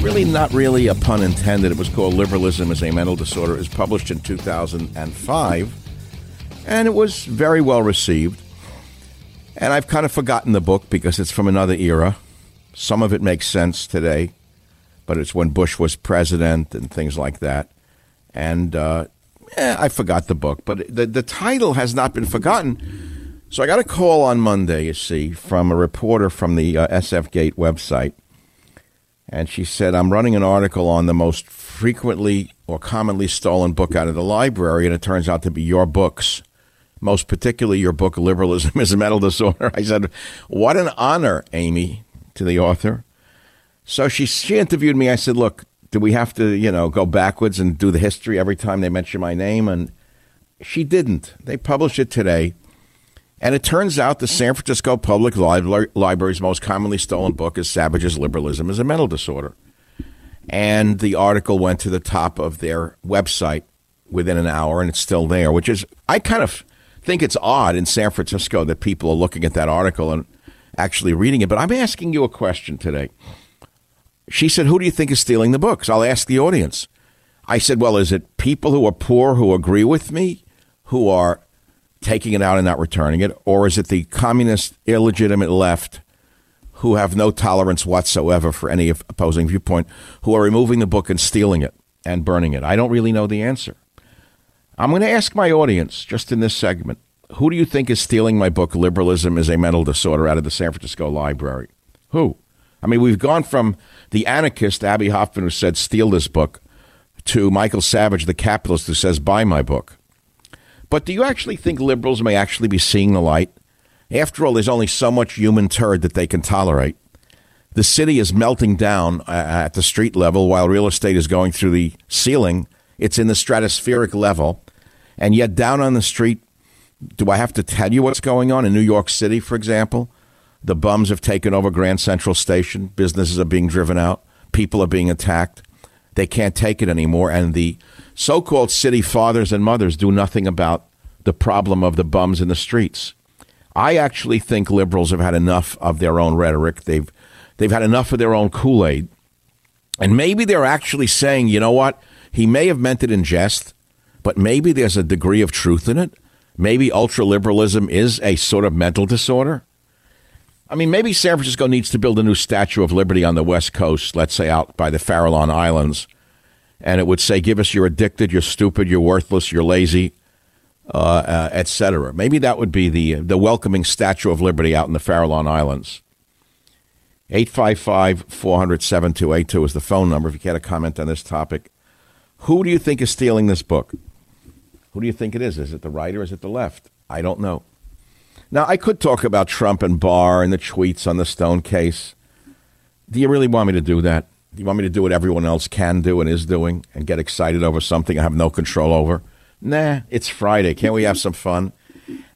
really not really a pun intended. It was called Liberalism as a Mental Disorder. It was published in 2005, and it was very well received. And I've kind of forgotten the book because it's from another era. Some of it makes sense today, but it's when Bush was president and things like that. And uh, eh, I forgot the book, but the, the title has not been forgotten. So I got a call on Monday, you see, from a reporter from the uh, SF Gate website and she said, I'm running an article on the most frequently or commonly stolen book out of the library, and it turns out to be your books, most particularly your book, Liberalism is a Mental Disorder. I said, What an honor, Amy, to the author. So she, she interviewed me. I said, Look, do we have to, you know, go backwards and do the history every time they mention my name? And she didn't. They published it today. And it turns out the San Francisco Public Library's most commonly stolen book is Savage's Liberalism is a Mental Disorder. And the article went to the top of their website within an hour, and it's still there, which is, I kind of think it's odd in San Francisco that people are looking at that article and actually reading it. But I'm asking you a question today. She said, Who do you think is stealing the books? I'll ask the audience. I said, Well, is it people who are poor who agree with me, who are taking it out and not returning it, or is it the communist, illegitimate left who have no tolerance whatsoever for any opposing viewpoint, who are removing the book and stealing it and burning it? I don't really know the answer. I'm going to ask my audience just in this segment who do you think is stealing my book, Liberalism is a Mental Disorder, out of the San Francisco Library? Who? I mean, we've gone from the anarchist, Abbie Hoffman, who said, steal this book, to Michael Savage, the capitalist, who says, buy my book. But do you actually think liberals may actually be seeing the light? After all, there's only so much human turd that they can tolerate. The city is melting down uh, at the street level while real estate is going through the ceiling. It's in the stratospheric level. And yet, down on the street, do I have to tell you what's going on in New York City, for example? The bums have taken over Grand Central Station. Businesses are being driven out. People are being attacked. They can't take it anymore. And the so called city fathers and mothers do nothing about the problem of the bums in the streets. I actually think liberals have had enough of their own rhetoric. They've they've had enough of their own Kool-Aid. And maybe they're actually saying, you know what? He may have meant it in jest, but maybe there's a degree of truth in it. Maybe ultra liberalism is a sort of mental disorder. I mean, maybe San Francisco needs to build a new Statue of Liberty on the West Coast, let's say out by the Farallon Islands, and it would say, "Give us you're addicted, you're stupid, you're worthless, you're lazy, uh, uh, etc." Maybe that would be the the welcoming Statue of Liberty out in the Farallon Islands. 855 400 7282 is the phone number if you care to comment on this topic. Who do you think is stealing this book? Who do you think it is? Is it the right or is it the left? I don't know. Now, I could talk about Trump and Barr and the tweets on the Stone case. Do you really want me to do that? Do you want me to do what everyone else can do and is doing and get excited over something I have no control over? Nah, it's Friday. Can't we have some fun?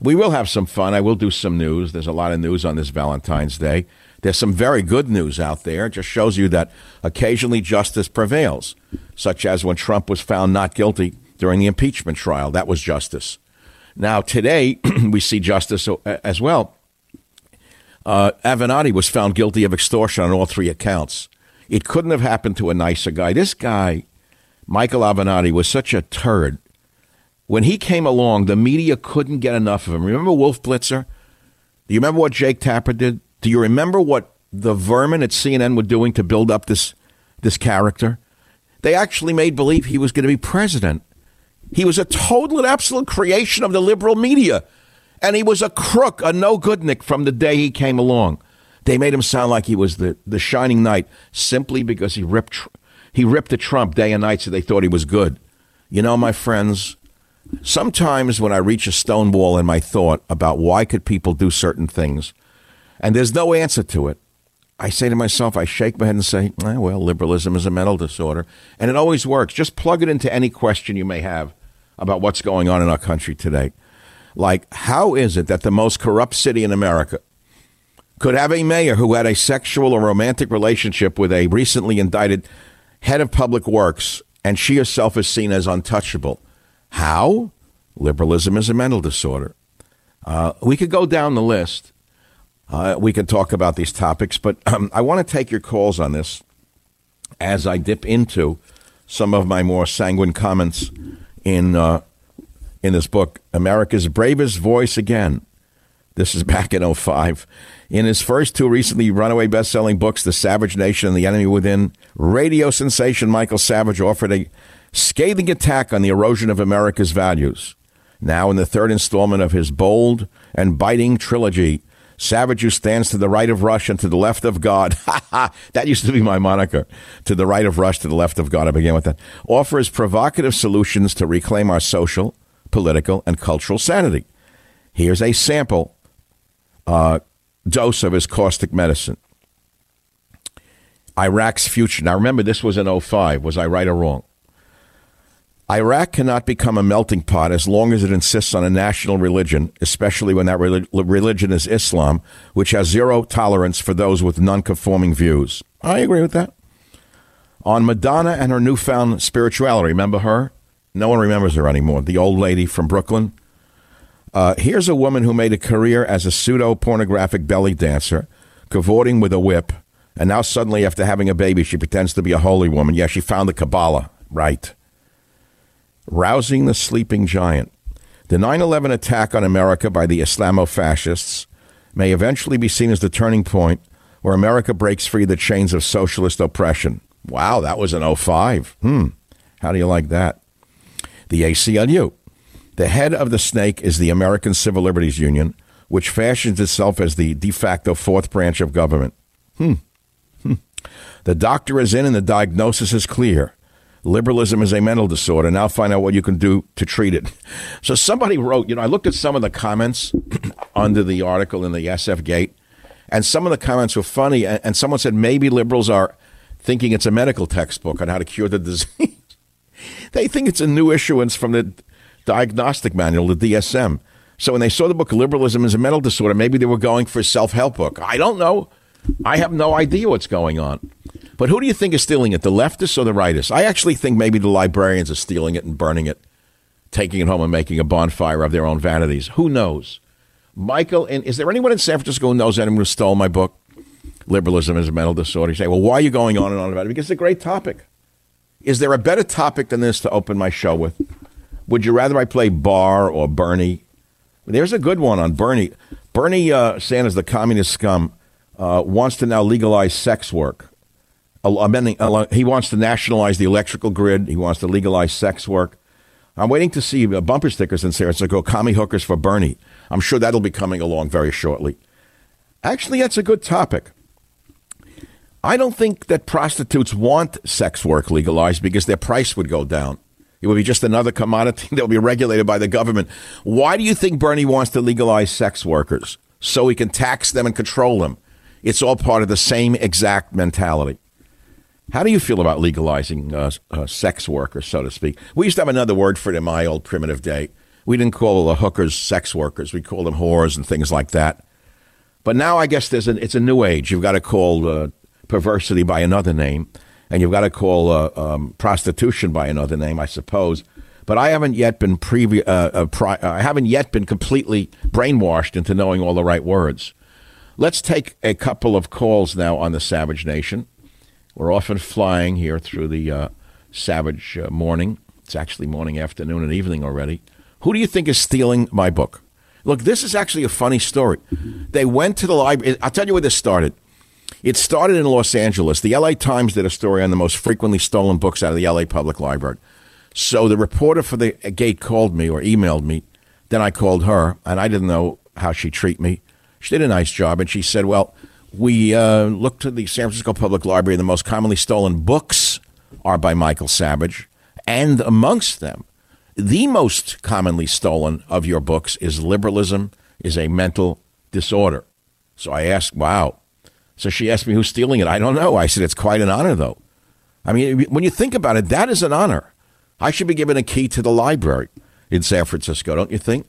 We will have some fun. I will do some news. There's a lot of news on this Valentine's Day. There's some very good news out there. It just shows you that occasionally justice prevails, such as when Trump was found not guilty during the impeachment trial. That was justice. Now, today, we see justice as well. Uh, Avenatti was found guilty of extortion on all three accounts. It couldn't have happened to a nicer guy. This guy, Michael Avenatti, was such a turd. When he came along, the media couldn't get enough of him. Remember Wolf Blitzer? Do you remember what Jake Tapper did? Do you remember what the vermin at CNN were doing to build up this this character? They actually made believe he was going to be president. He was a total and absolute creation of the liberal media. And he was a crook, a no goodnik from the day he came along. They made him sound like he was the, the shining knight simply because he ripped he ripped at Trump day and night so they thought he was good. You know, my friends, sometimes when I reach a stone wall in my thought about why could people do certain things, and there's no answer to it, I say to myself, I shake my head and say, eh, well, liberalism is a mental disorder. And it always works. Just plug it into any question you may have about what's going on in our country today. Like, how is it that the most corrupt city in America could have a mayor who had a sexual or romantic relationship with a recently indicted head of public works and she herself is seen as untouchable? How? Liberalism is a mental disorder. Uh, we could go down the list. Uh, we could talk about these topics, but um, I want to take your calls on this as I dip into some of my more sanguine comments in uh, in this book, America's Bravest Voice Again. This is back in 05. In his first two recently runaway best-selling books, The Savage Nation and The Enemy Within, radio sensation Michael Savage offered a scathing attack on the erosion of America's values. Now in the third installment of his bold and biting trilogy, Savage who stands to the right of Rush and to the left of God. that used to be my moniker. To the right of Rush, to the left of God. I began with that. Offers provocative solutions to reclaim our social, political, and cultural sanity. Here's a sample uh, dose of his caustic medicine. Iraq's future. Now remember, this was in 05. Was I right or wrong? Iraq cannot become a melting pot as long as it insists on a national religion, especially when that religion is Islam, which has zero tolerance for those with nonconforming views. I agree with that. On Madonna and her newfound spirituality, remember her? No one remembers her anymore. The old lady from Brooklyn. Uh, here's a woman who made a career as a pseudo pornographic belly dancer, cavorting with a whip, and now suddenly, after having a baby, she pretends to be a holy woman. Yeah, she found the Kabbalah. Right rousing the sleeping giant. The 9 11 attack on America by the Islamo fascists may eventually be seen as the turning point where America breaks free the chains of socialist oppression. Wow, that was an 05. Hmm. How do you like that? The ACLU. The head of the snake is the American Civil Liberties Union, which fashions itself as the de facto fourth branch of government. Hmm. hmm. The doctor is in and the diagnosis is clear. Liberalism is a mental disorder. Now find out what you can do to treat it. So somebody wrote, you know, I looked at some of the comments under the article in the SF Gate, and some of the comments were funny. And, someone said maybe liberals are thinking it's a medical textbook on how to cure the disease. they think it's a new issuance from the diagnostic manual, the DSM. So when they saw the book Liberalism is a Mental Disorder, maybe they were going for a self help book. I don't know. I have no idea what's going on. But who do you think is stealing it, the leftists or the rightists? I actually think maybe the librarians are stealing it and burning it, taking it home and making a bonfire of their own vanities. Who knows? Michael, and is there anyone in San Francisco who knows anyone who stole my book? Liberalism is a mental disorder. You say, well, why are you going on and on about it? Because it's a great topic. Is there a better topic than this to open my show with? Would you rather I play Barr or Bernie? There's a good one on Bernie. Bernie uh, Sanders, the communist scum, uh, wants to now legalize sex work he wants to nationalize the electrical grid. He wants to legalize sex work. I'm waiting to see bumper stickers in San Francisco, commie hookers for Bernie. I'm sure that'll be coming along very shortly. Actually, that's a good topic. I don't think that prostitutes want sex work legalized because their price would go down. It would be just another commodity that would be regulated by the government. Why do you think Bernie wants to legalize sex workers? So he can tax them and control them. It's all part of the same exact mentality. How do you feel about legalizing uh, uh, sex workers, so to speak? We used to have another word for it in my old primitive day. We didn't call the hookers sex workers. We called them whores and things like that. But now I guess there's an, it's a new age. You've got to call uh, perversity by another name, and you've got to call uh, um, prostitution by another name, I suppose. But I haven't yet been previ- uh, uh pri- I haven't yet been completely brainwashed into knowing all the right words. Let's take a couple of calls now on the Savage Nation. We're often flying here through the uh, Savage uh, morning. It's actually morning, afternoon, and evening already. Who do you think is stealing my book? Look, this is actually a funny story. They went to the library. I'll tell you where this started. It started in Los Angeles. The LA Times did a story on the most frequently stolen books out of the LA Public Library. So the reporter for the gate called me or emailed me. Then I called her, and I didn't know how she'd treat me. She did a nice job, and she said, Well, we uh, looked at the San Francisco Public Library. And the most commonly stolen books are by Michael Savage, and amongst them, the most commonly stolen of your books is Liberalism is a Mental Disorder. So I asked, Wow, so she asked me who's stealing it. I don't know. I said, it's quite an honor, though. I mean, when you think about it, that is an honor. I should be given a key to the library in San Francisco, don't you think?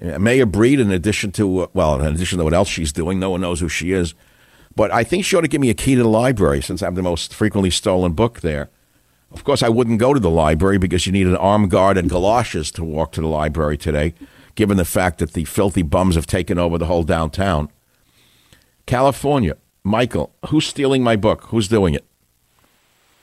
Mayor Breed, in addition to, uh, well, in addition to what else she's doing, no one knows who she is. But I think she ought to give me a key to the library since I'm the most frequently stolen book there. Of course, I wouldn't go to the library because you need an armed guard and galoshes to walk to the library today, given the fact that the filthy bums have taken over the whole downtown. California, Michael, who's stealing my book? Who's doing it?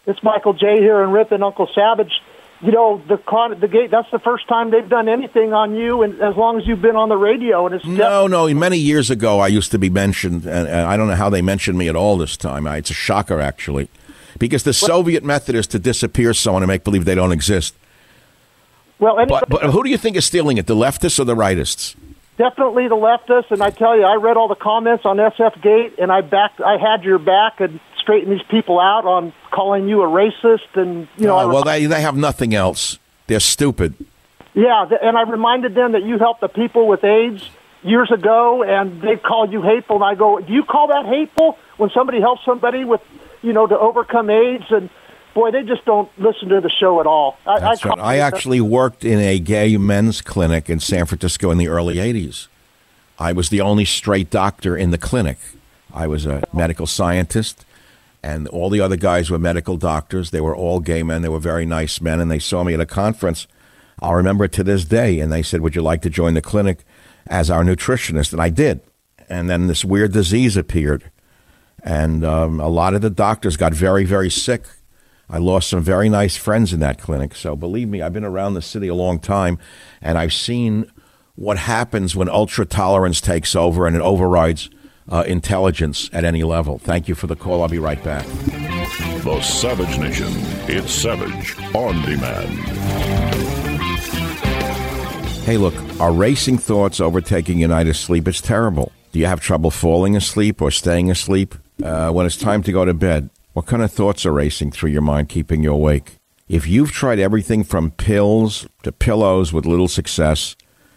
It's Michael J. here in Rip and Uncle Savage. You know the con- the gate. That's the first time they've done anything on you, and as long as you've been on the radio, and it's no, no. Many years ago, I used to be mentioned, and, and I don't know how they mentioned me at all this time. I, it's a shocker, actually, because the Soviet method is to disappear someone and make believe they don't exist. Well, anybody- but, but who do you think is stealing it? The leftists or the rightists? definitely the leftists. And I tell you, I read all the comments on SF Gate, and I backed. I had your back and straightened these people out on calling you a racist. And you know, oh, well, they they have nothing else. They're stupid. Yeah, and I reminded them that you helped the people with AIDS years ago, and they called you hateful. And I go, do you call that hateful when somebody helps somebody with, you know, to overcome AIDS and boy, they just don't listen to the show at all. I, That's I, right. I actually worked in a gay men's clinic in San Francisco in the early 80s. I was the only straight doctor in the clinic. I was a medical scientist, and all the other guys were medical doctors. They were all gay men. They were very nice men, and they saw me at a conference. I'll remember it to this day. And they said, Would you like to join the clinic as our nutritionist? And I did. And then this weird disease appeared. And um, a lot of the doctors got very, very sick I lost some very nice friends in that clinic. So believe me, I've been around the city a long time, and I've seen what happens when ultra tolerance takes over and it overrides uh, intelligence at any level. Thank you for the call. I'll be right back. The Savage Nation. It's Savage on demand. Hey, look, are racing thoughts overtaking your night of sleep? It's terrible. Do you have trouble falling asleep or staying asleep? Uh, when it's time to go to bed, what kind of thoughts are racing through your mind, keeping you awake? If you've tried everything from pills to pillows with little success,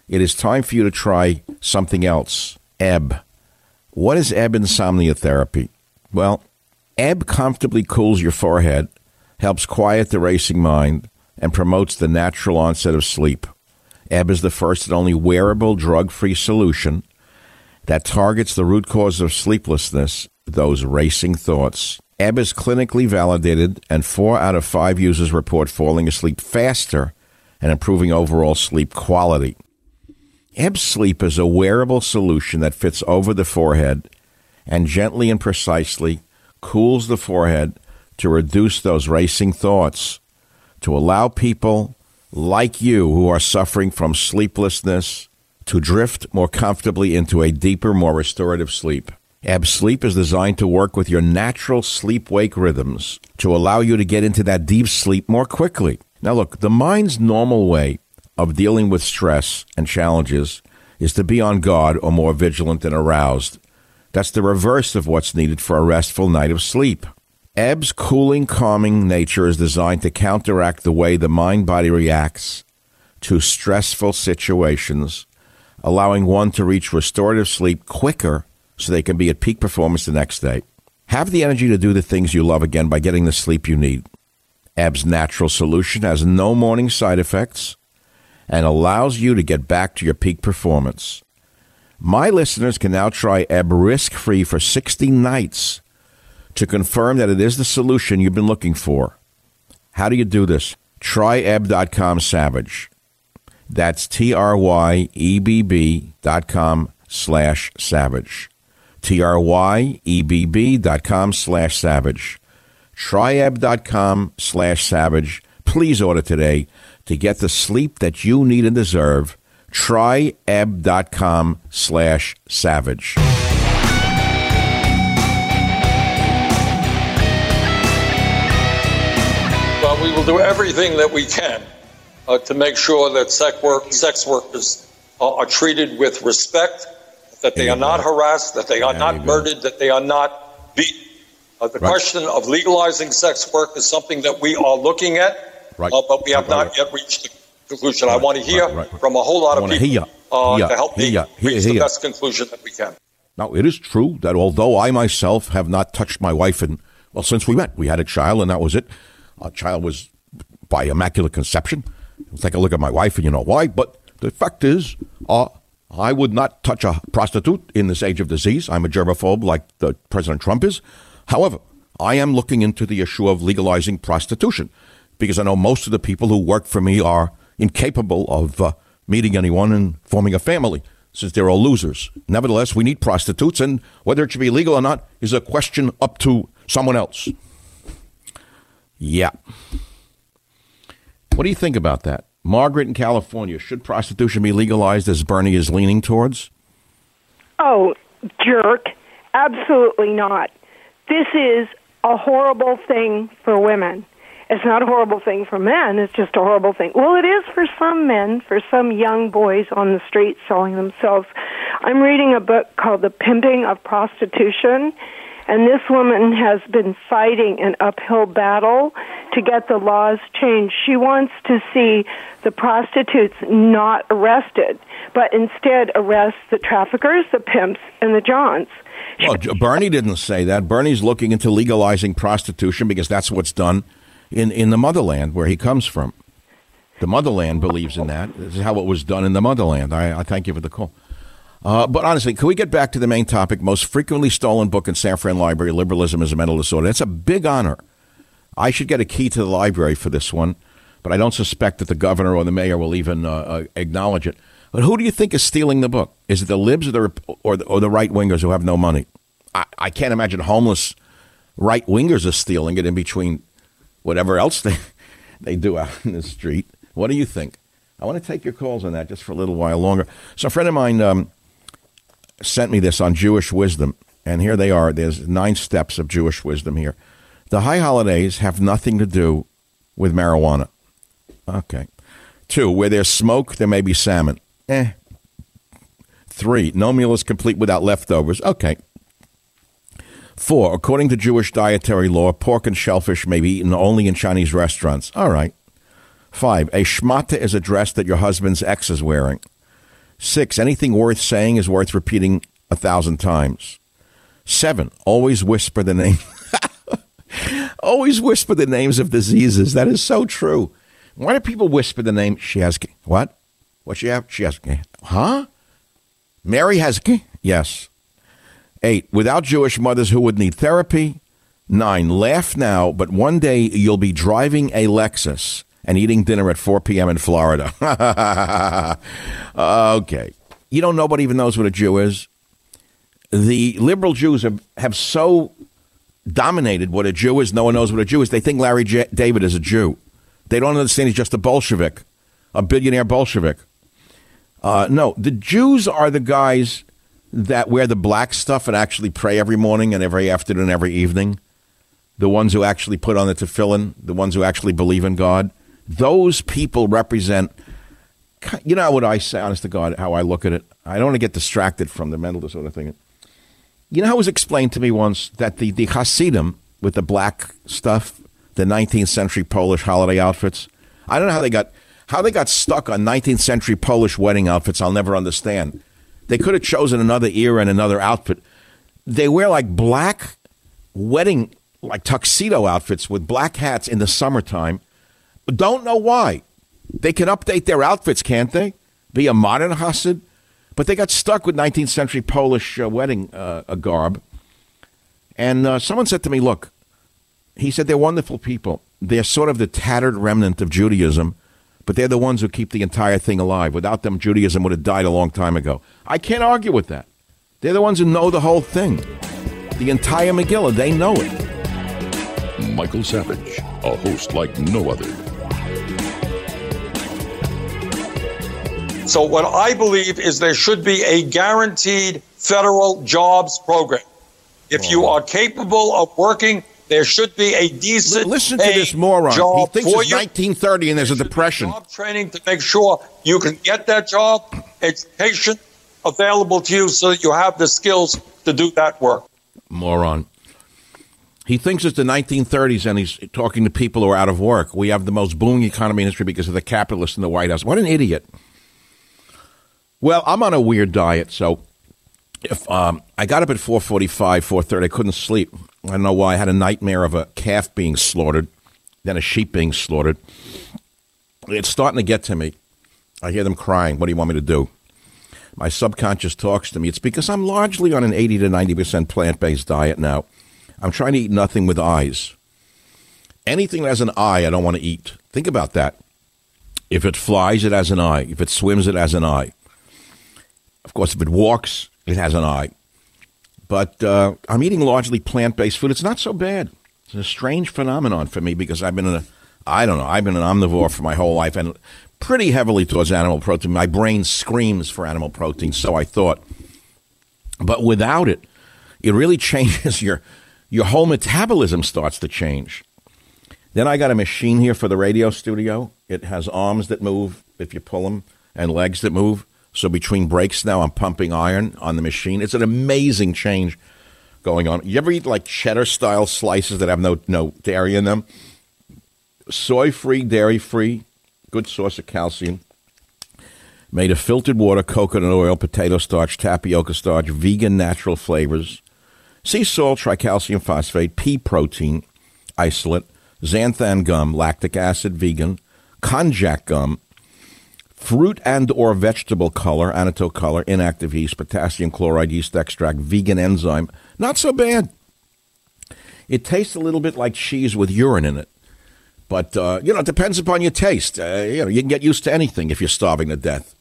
it is time for you to try something else. Ebb. What is Ebb insomnia therapy? Well, Ebb comfortably cools your forehead, helps quiet the racing mind, and promotes the natural onset of sleep. Ebb is the first and only wearable drug free solution that targets the root cause of sleeplessness, those racing thoughts. Ebb is clinically validated, and four out of five users report falling asleep faster and improving overall sleep quality. Ebb Sleep is a wearable solution that fits over the forehead and gently and precisely cools the forehead to reduce those racing thoughts, to allow people like you who are suffering from sleeplessness to drift more comfortably into a deeper, more restorative sleep. Ebb Sleep is designed to work with your natural sleep wake rhythms to allow you to get into that deep sleep more quickly. Now, look, the mind's normal way of dealing with stress and challenges is to be on guard or more vigilant and aroused. That's the reverse of what's needed for a restful night of sleep. Ebb's cooling, calming nature is designed to counteract the way the mind body reacts to stressful situations, allowing one to reach restorative sleep quicker so they can be at peak performance the next day. Have the energy to do the things you love again by getting the sleep you need. Ebb's natural solution has no morning side effects and allows you to get back to your peak performance. My listeners can now try Ebb risk free for 60 nights to confirm that it is the solution you've been looking for. How do you do this? Try Tryebb.com savage. That's T R Y E B B dot com slash savage. T R Y E B B dot com slash savage. Tryebb.com slash savage. Please order today to get the sleep that you need and deserve. Tryebb.com slash savage. Well, we will do everything that we can uh, to make sure that sex, work, sex workers uh, are treated with respect, that they are not harassed, that they are there not murdered, that they are not beaten. Uh, the right. question of legalizing sex work is something that we are looking at, right. Uh, but we have right. not yet reached the conclusion. I want to hear from a whole lot of people hear, uh, hear, to help hear, me reach the best conclusion that we can. Now, it is true that although I myself have not touched my wife in, well, since we met, we had a child and that was it. Our child was by immaculate conception. Take a look at my wife, and you know why. But the fact is, uh, I would not touch a prostitute in this age of disease. I'm a germaphobe like the President Trump is. However, I am looking into the issue of legalizing prostitution because I know most of the people who work for me are incapable of uh, meeting anyone and forming a family since they're all losers. Nevertheless, we need prostitutes, and whether it should be legal or not is a question up to someone else. Yeah. What do you think about that? Margaret in California, should prostitution be legalized as Bernie is leaning towards? Oh, jerk. Absolutely not. This is a horrible thing for women. It's not a horrible thing for men, it's just a horrible thing. Well, it is for some men, for some young boys on the street selling themselves. I'm reading a book called The Pimping of Prostitution and this woman has been fighting an uphill battle to get the laws changed. She wants to see the prostitutes not arrested, but instead arrest the traffickers, the pimps, and the johns. Well, Bernie didn't say that. Bernie's looking into legalizing prostitution because that's what's done in, in the motherland where he comes from. The motherland believes in that. This is how it was done in the motherland. I, I thank you for the call. Uh, but honestly, can we get back to the main topic? Most frequently stolen book in San Fran Library, Liberalism is a Mental Disorder. That's a big honor. I should get a key to the library for this one, but I don't suspect that the governor or the mayor will even uh, uh, acknowledge it. But who do you think is stealing the book? Is it the libs or the, or the, or the right wingers who have no money? I, I can't imagine homeless right wingers are stealing it in between whatever else they, they do out in the street. What do you think? I want to take your calls on that just for a little while longer. So, a friend of mine, um, sent me this on Jewish wisdom, and here they are. There's nine steps of Jewish wisdom here. The high holidays have nothing to do with marijuana. Okay. Two, where there's smoke, there may be salmon. Eh. Three, no meal is complete without leftovers. Okay. Four, according to Jewish dietary law, pork and shellfish may be eaten only in Chinese restaurants. All right. Five, a shmata is a dress that your husband's ex is wearing. Six, anything worth saying is worth repeating a thousand times. Seven, always whisper the name. always whisper the names of diseases. That is so true. Why do people whisper the name? She has what? What she have? She has huh? Mary has yes. Eight, without Jewish mothers who would need therapy. Nine, laugh now, but one day you'll be driving a Lexus and eating dinner at 4 p.m. in Florida. okay. You know, nobody even knows what a Jew is. The liberal Jews have, have so dominated what a Jew is, no one knows what a Jew is. They think Larry J- David is a Jew. They don't understand he's just a Bolshevik, a billionaire Bolshevik. Uh, no, the Jews are the guys that wear the black stuff and actually pray every morning and every afternoon, and every evening. The ones who actually put on the tefillin, the ones who actually believe in God. Those people represent, you know what I say, honest to God, how I look at it? I don't want to get distracted from the mental disorder thing. You know how it was explained to me once that the, the Hasidim with the black stuff, the 19th century Polish holiday outfits, I don't know how they got how they got stuck on 19th century Polish wedding outfits. I'll never understand. They could have chosen another era and another outfit. They wear like black wedding like tuxedo outfits with black hats in the summertime. Don't know why. They can update their outfits, can't they? Be a modern Hasid. But they got stuck with 19th century Polish uh, wedding uh, garb. And uh, someone said to me, look, he said they're wonderful people. They're sort of the tattered remnant of Judaism, but they're the ones who keep the entire thing alive. Without them, Judaism would have died a long time ago. I can't argue with that. They're the ones who know the whole thing. The entire Megillah, they know it. Michael Savage, a host like no other. So, what I believe is there should be a guaranteed federal jobs program. If you oh. are capable of working, there should be a decent. Listen to this moron. He thinks it's 1930 and there's a depression. Job training to make sure you can get that job, education available to you so that you have the skills to do that work. Moron. He thinks it's the 1930s and he's talking to people who are out of work. We have the most booming economy in history because of the capitalists in the White House. What an idiot. Well, I'm on a weird diet, so if um, I got up at 4:45, 4:30, I couldn't sleep. I don't know why. I had a nightmare of a calf being slaughtered, then a sheep being slaughtered. It's starting to get to me. I hear them crying. What do you want me to do? My subconscious talks to me. It's because I'm largely on an 80 to 90% plant-based diet now. I'm trying to eat nothing with eyes. Anything that has an eye, I don't want to eat. Think about that. If it flies, it has an eye. If it swims, it has an eye. Of course, if it walks, it has an eye. But uh, I'm eating largely plant based food. It's not so bad. It's a strange phenomenon for me because I've been in a, I don't know, I've been an omnivore for my whole life and pretty heavily towards animal protein. My brain screams for animal protein, so I thought. But without it, it really changes your your whole metabolism starts to change. Then I got a machine here for the radio studio. It has arms that move if you pull them and legs that move. So between breaks now, I'm pumping iron on the machine. It's an amazing change going on. You ever eat like cheddar style slices that have no no dairy in them? Soy free, dairy free, good source of calcium. Made of filtered water, coconut oil, potato starch, tapioca starch, vegan natural flavors, sea salt, tricalcium phosphate, pea protein, isolate, xanthan gum, lactic acid, vegan, konjac gum, fruit and or vegetable color, annatto color, inactive yeast, potassium chloride, yeast extract, vegan enzyme. Not so bad. It tastes a little bit like cheese with urine in it. But, uh, you know, it depends upon your taste. Uh, you know, you can get used to anything if you're starving to death.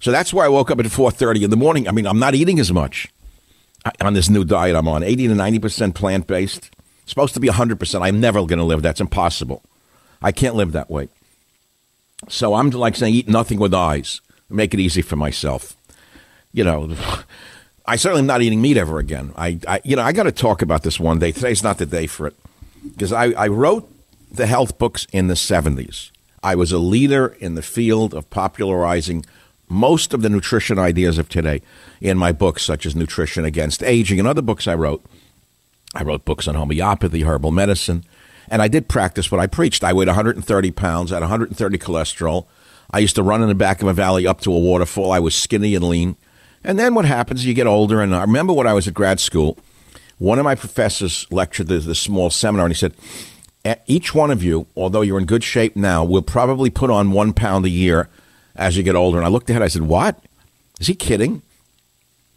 So that's why I woke up at 4.30 in the morning. I mean, I'm not eating as much on this new diet I'm on. 80 to 90% plant-based. Supposed to be 100%. I'm never going to live. That's impossible. I can't live that way. So I'm like saying, eat nothing with eyes. Make it easy for myself. You know, I certainly am not eating meat ever again. I, I you know, I got to talk about this one day. Today's not the day for it because I, I wrote the health books in the 70s. I was a leader in the field of popularizing most of the nutrition ideas of today in my books, such as Nutrition Against Aging and other books I wrote. I wrote books on homeopathy, herbal medicine, and I did practice what I preached. I weighed 130 pounds, had 130 cholesterol. I used to run in the back of a valley up to a waterfall. I was skinny and lean. And then what happens, you get older. And I remember when I was at grad school, one of my professors lectured this small seminar, and he said, each one of you, although you're in good shape now, will probably put on one pound a year as you get older. And I looked ahead, I said, What? Is he kidding?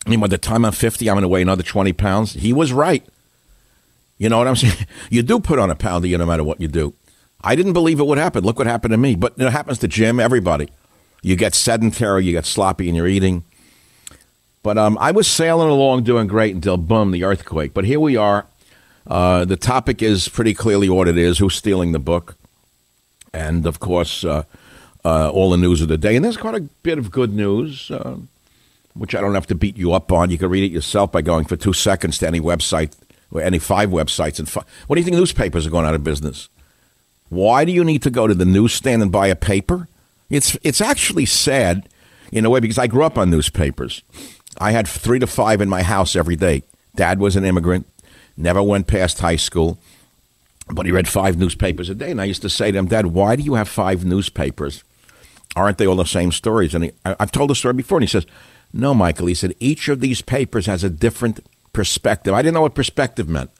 I mean, by the time I'm 50, I'm going to weigh another 20 pounds. He was right. You know what I'm saying? You do put on a pound a year no matter what you do. I didn't believe it would happen. Look what happened to me. But it happens to Jim, everybody. You get sedentary, you get sloppy in your eating. But um, I was sailing along doing great until, boom, the earthquake. But here we are. Uh, the topic is pretty clearly what it is who's stealing the book? And, of course, uh, uh, all the news of the day. And there's quite a bit of good news, uh, which I don't have to beat you up on. You can read it yourself by going for two seconds to any website any five websites. And five, what do you think newspapers are going out of business? Why do you need to go to the newsstand and buy a paper? It's it's actually sad in a way because I grew up on newspapers. I had three to five in my house every day. Dad was an immigrant, never went past high school, but he read five newspapers a day. And I used to say to him, Dad, why do you have five newspapers? Aren't they all the same stories? And he, I, I've told the story before, and he says, No, Michael. He said, each of these papers has a different perspective. I didn't know what perspective meant.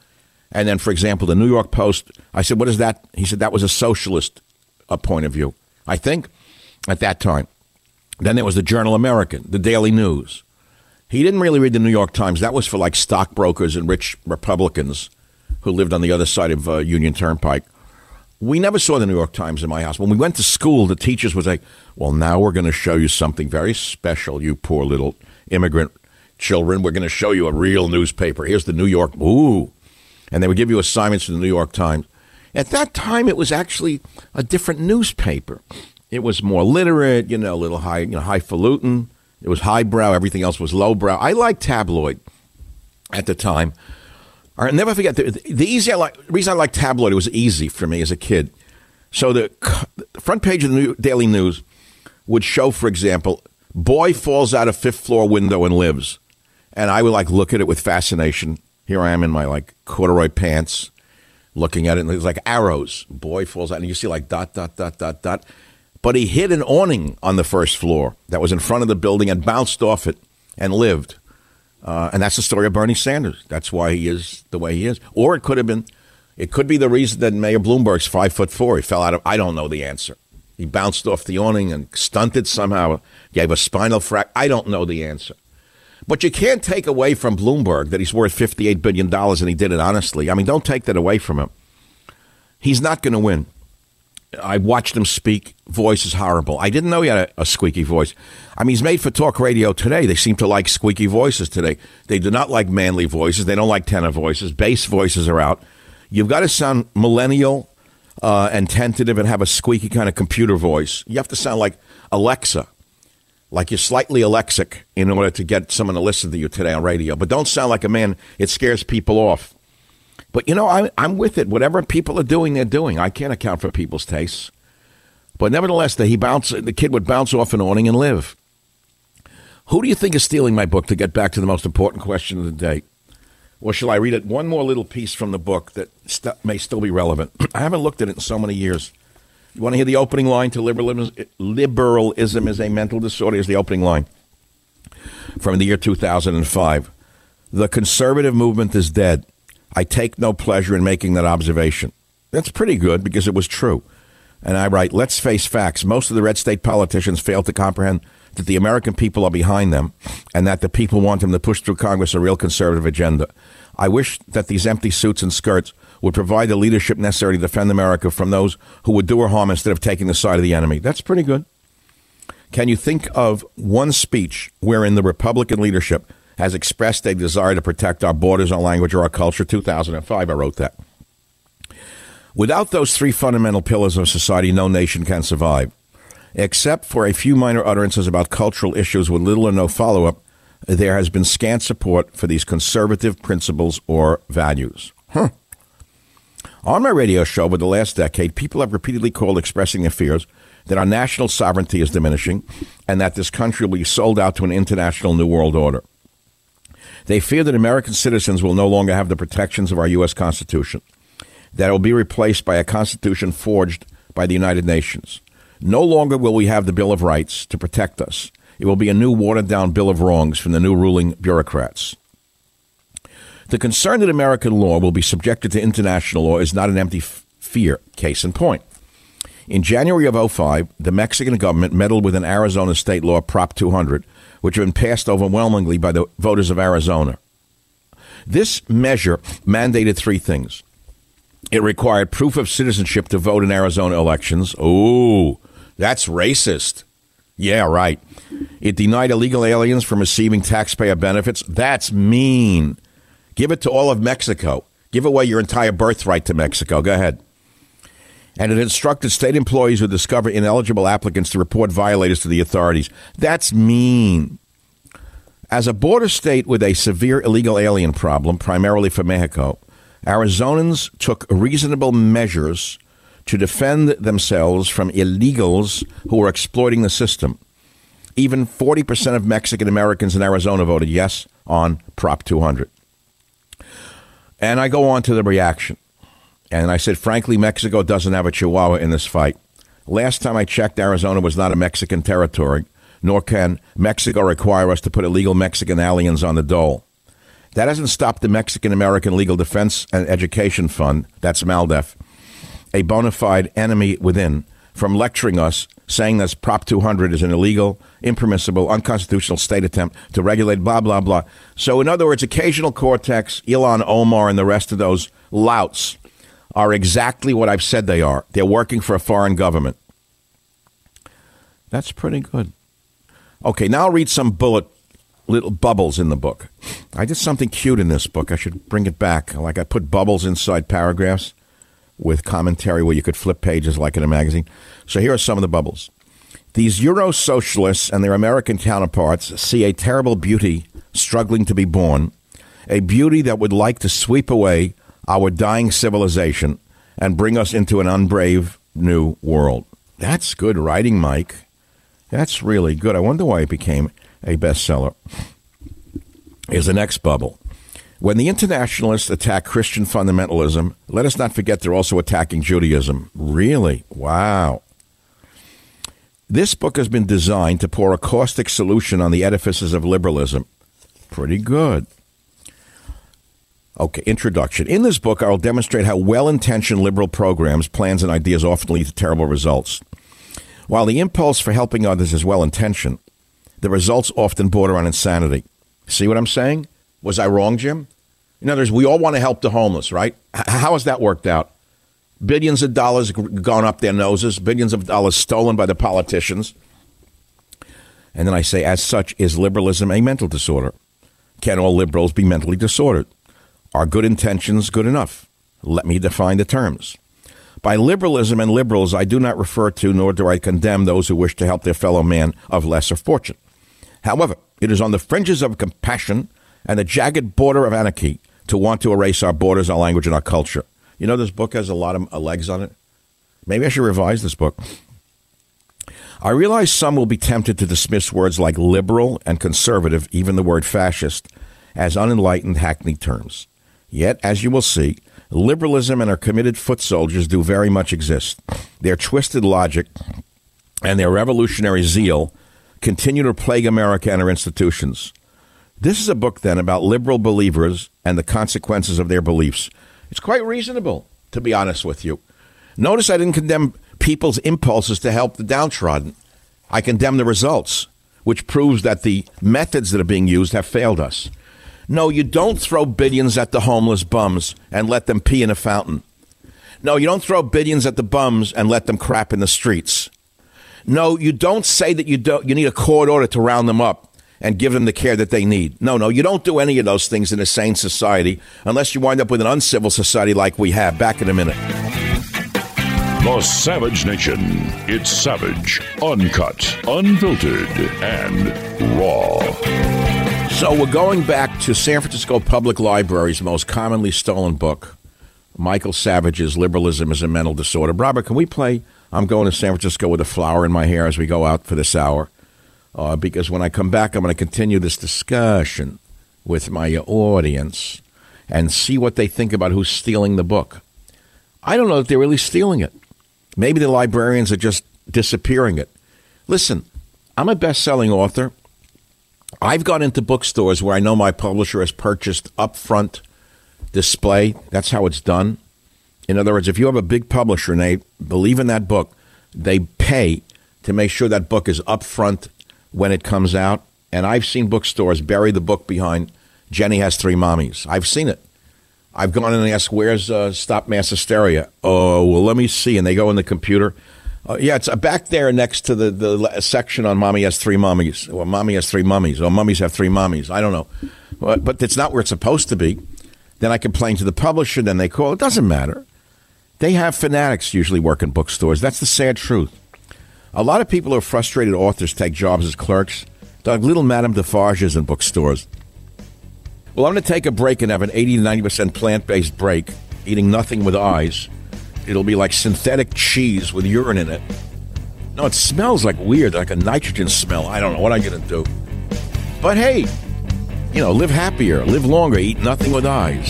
And then, for example, the New York Post, I said, What is that? He said, That was a socialist uh, point of view, I think, at that time. Then there was the Journal American, the Daily News. He didn't really read the New York Times. That was for like stockbrokers and rich Republicans who lived on the other side of uh, Union Turnpike. We never saw the New York Times in my house. When we went to school, the teachers would say, Well, now we're going to show you something very special, you poor little immigrant children. We're going to show you a real newspaper. Here's the New York. Ooh. And they would give you assignments from the New York Times. At that time, it was actually a different newspaper. It was more literate, you know, a little high, you know, highfalutin. It was highbrow. Everything else was lowbrow. I liked tabloid at the time. I'll never forget the, the easy I like, reason I liked tabloid. It was easy for me as a kid. So the front page of the New, Daily News would show, for example, boy falls out of fifth floor window and lives, and I would like look at it with fascination. Here I am in my like corduroy pants, looking at it, and it's like arrows. Boy falls out, and you see like dot dot dot dot dot. But he hit an awning on the first floor that was in front of the building and bounced off it and lived. Uh, and that's the story of Bernie Sanders. That's why he is the way he is. Or it could have been, it could be the reason that Mayor Bloomberg's five foot four. He fell out of. I don't know the answer. He bounced off the awning and stunted somehow. Gave a spinal frac. I don't know the answer. But you can't take away from Bloomberg that he's worth $58 billion and he did it honestly. I mean, don't take that away from him. He's not going to win. I watched him speak. Voice is horrible. I didn't know he had a, a, squeaky voice. I mean, he's made for talk radio today. They seem to like squeaky voices today. They do not like manly voices. They don't like tenor voices. Bass voices are out. You've got to sound millennial uh, and tentative and have a squeaky kind of computer voice. You have to sound like Alexa, like you're slightly alexic in order to get someone to listen to you today on radio. But don't sound like a man. It scares people off. But you know, I, I'm with it. Whatever people are doing, they're doing. I can't account for people's tastes. But nevertheless, the, he bounce, the kid would bounce off an awning and live. Who do you think is stealing my book to get back to the most important question of the day? Or shall I read it one more little piece from the book that st- may still be relevant? I haven't looked at it in so many years. You want to hear the opening line to liberalism? Liberalism is a mental disorder. Is the opening line from the year 2005. The conservative movement is dead. I take no pleasure in making that observation. That's pretty good because it was true. And I write, let's face facts. Most of the red state politicians fail to comprehend that the American people are behind them and that the people want them to push through Congress a real conservative agenda. I wish that these empty suits and skirts would provide the leadership necessary to defend America from those who would do her harm instead of taking the side of the enemy. That's pretty good. Can you think of one speech wherein the Republican leadership has expressed a desire to protect our borders, our language, or our culture. 2005, I wrote that. Without those three fundamental pillars of society, no nation can survive. Except for a few minor utterances about cultural issues with little or no follow up, there has been scant support for these conservative principles or values. Huh. On my radio show over the last decade, people have repeatedly called expressing their fears that our national sovereignty is diminishing and that this country will be sold out to an international new world order. They fear that American citizens will no longer have the protections of our U.S. Constitution, that it will be replaced by a Constitution forged by the United Nations. No longer will we have the Bill of Rights to protect us. It will be a new watered down Bill of Wrongs from the new ruling bureaucrats. The concern that American law will be subjected to international law is not an empty f- fear. Case in point. In January of 05, the Mexican government meddled with an Arizona state law, Prop 200, which have been passed overwhelmingly by the voters of Arizona. This measure mandated three things. It required proof of citizenship to vote in Arizona elections. Oh, that's racist. Yeah, right. It denied illegal aliens from receiving taxpayer benefits. That's mean. Give it to all of Mexico. Give away your entire birthright to Mexico. Go ahead. And it instructed state employees who discover ineligible applicants to report violators to the authorities. That's mean. As a border state with a severe illegal alien problem, primarily for Mexico, Arizonans took reasonable measures to defend themselves from illegals who were exploiting the system. Even 40% of Mexican Americans in Arizona voted yes on Prop 200. And I go on to the reaction. And I said, frankly, Mexico doesn't have a chihuahua in this fight. Last time I checked, Arizona was not a Mexican territory, nor can Mexico require us to put illegal Mexican aliens on the dole. That hasn't stopped the Mexican American Legal Defense and Education Fund, that's MALDEF, a bona fide enemy within, from lecturing us, saying that Prop 200 is an illegal, impermissible, unconstitutional state attempt to regulate blah, blah, blah. So, in other words, Occasional Cortex, Ilhan Omar, and the rest of those louts are exactly what I've said they are. They're working for a foreign government. That's pretty good. Okay, now I'll read some bullet little bubbles in the book. I did something cute in this book. I should bring it back. Like I put bubbles inside paragraphs with commentary where you could flip pages like in a magazine. So here are some of the bubbles. These Euro socialists and their American counterparts see a terrible beauty struggling to be born, a beauty that would like to sweep away our dying civilization and bring us into an unbrave new world. That's good writing, Mike. That's really good. I wonder why it became a bestseller. Is the next bubble. When the internationalists attack Christian fundamentalism, let us not forget they're also attacking Judaism. Really? Wow. This book has been designed to pour a caustic solution on the edifices of liberalism. Pretty good. Okay, introduction. In this book, I will demonstrate how well intentioned liberal programs, plans, and ideas often lead to terrible results. While the impulse for helping others is well intentioned, the results often border on insanity. See what I'm saying? Was I wrong, Jim? In other words, we all want to help the homeless, right? H- how has that worked out? Billions of dollars gone up their noses, billions of dollars stolen by the politicians. And then I say, as such, is liberalism a mental disorder? Can all liberals be mentally disordered? Are good intentions good enough? Let me define the terms. By liberalism and liberals, I do not refer to nor do I condemn those who wish to help their fellow man of lesser fortune. However, it is on the fringes of compassion and the jagged border of anarchy to want to erase our borders, our language, and our culture. You know, this book has a lot of uh, legs on it. Maybe I should revise this book. I realize some will be tempted to dismiss words like liberal and conservative, even the word fascist, as unenlightened, hackneyed terms. Yet, as you will see, liberalism and our committed foot soldiers do very much exist. Their twisted logic and their revolutionary zeal continue to plague America and our institutions. This is a book, then, about liberal believers and the consequences of their beliefs. It's quite reasonable, to be honest with you. Notice I didn't condemn people's impulses to help the downtrodden. I condemn the results, which proves that the methods that are being used have failed us. No, you don't throw billions at the homeless bums and let them pee in a fountain. No, you don't throw billions at the bums and let them crap in the streets. No, you don't say that you don't you need a court order to round them up and give them the care that they need. No, no, you don't do any of those things in a sane society unless you wind up with an uncivil society like we have. Back in a minute. The Savage Nation. It's savage, uncut, unfiltered, and raw. So we're going back to San Francisco Public Library's most commonly stolen book, Michael Savage's Liberalism is a Mental Disorder. Robert, can we play I'm going to San Francisco with a flower in my hair as we go out for this hour? Uh, because when I come back, I'm going to continue this discussion with my audience and see what they think about who's stealing the book. I don't know if they're really stealing it. Maybe the librarians are just disappearing it. Listen, I'm a best selling author. I've gone into bookstores where I know my publisher has purchased upfront display. That's how it's done. In other words, if you have a big publisher and they believe in that book, they pay to make sure that book is upfront when it comes out. And I've seen bookstores bury the book behind Jenny Has Three Mommies. I've seen it. I've gone in and asked, Where's uh, Stop Mass Hysteria? Oh, well, let me see. And they go in the computer uh, yeah, it's uh, back there next to the, the section on Mommy Has Three Mummies. Well, Mommy Has Three Mummies. Or Mummies Have Three Mummies. I don't know. But, but it's not where it's supposed to be. Then I complain to the publisher. Then they call. It doesn't matter. They have fanatics usually work in bookstores. That's the sad truth. A lot of people who are frustrated authors take jobs as clerks. Like little Madame Defarges in bookstores. Well, I'm going to take a break and have an 80 to 90% plant based break, eating nothing with eyes. It'll be like synthetic cheese with urine in it. No, it smells like weird, like a nitrogen smell. I don't know what I'm going to do. But hey, you know, live happier, live longer, eat nothing with eyes.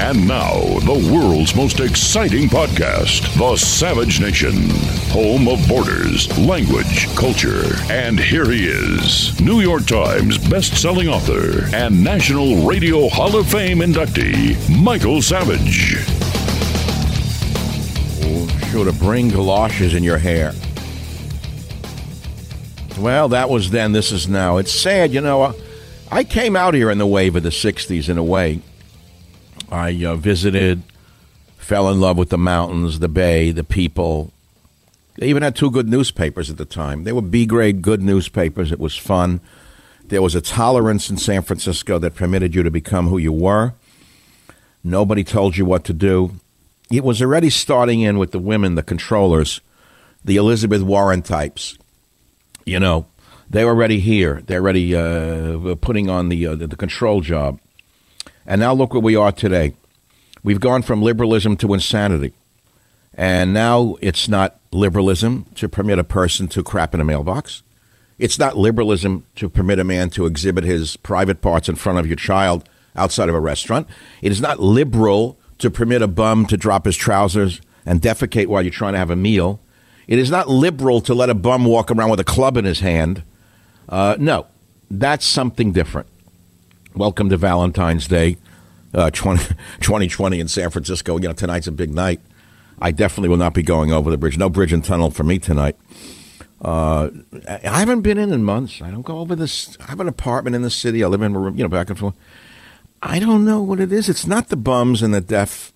And now, the world's most exciting podcast, The Savage Nation, home of borders, language, culture. And here he is, New York Times best-selling author and National Radio Hall of Fame inductee, Michael Savage. Sure to bring galoshes in your hair. Well, that was then. This is now. It's sad, you know. I came out here in the wave of the '60s in a way. I uh, visited, fell in love with the mountains, the bay, the people. They even had two good newspapers at the time. They were B grade good newspapers. It was fun. There was a tolerance in San Francisco that permitted you to become who you were. Nobody told you what to do. It was already starting in with the women, the controllers, the Elizabeth Warren types. You know, they were already here. They're already uh, putting on the, uh, the the control job. And now look where we are today. We've gone from liberalism to insanity. And now it's not liberalism to permit a person to crap in a mailbox. It's not liberalism to permit a man to exhibit his private parts in front of your child outside of a restaurant. It is not liberal to permit a bum to drop his trousers and defecate while you're trying to have a meal. It is not liberal to let a bum walk around with a club in his hand. Uh, no, that's something different. Welcome to Valentine's Day, uh, 20, 2020 in San Francisco. You know, tonight's a big night. I definitely will not be going over the bridge. No bridge and tunnel for me tonight. Uh, I haven't been in in months. I don't go over this. I have an apartment in the city. I live in a room, you know, back and forth. I don't know what it is. It's not the bums and the deaf.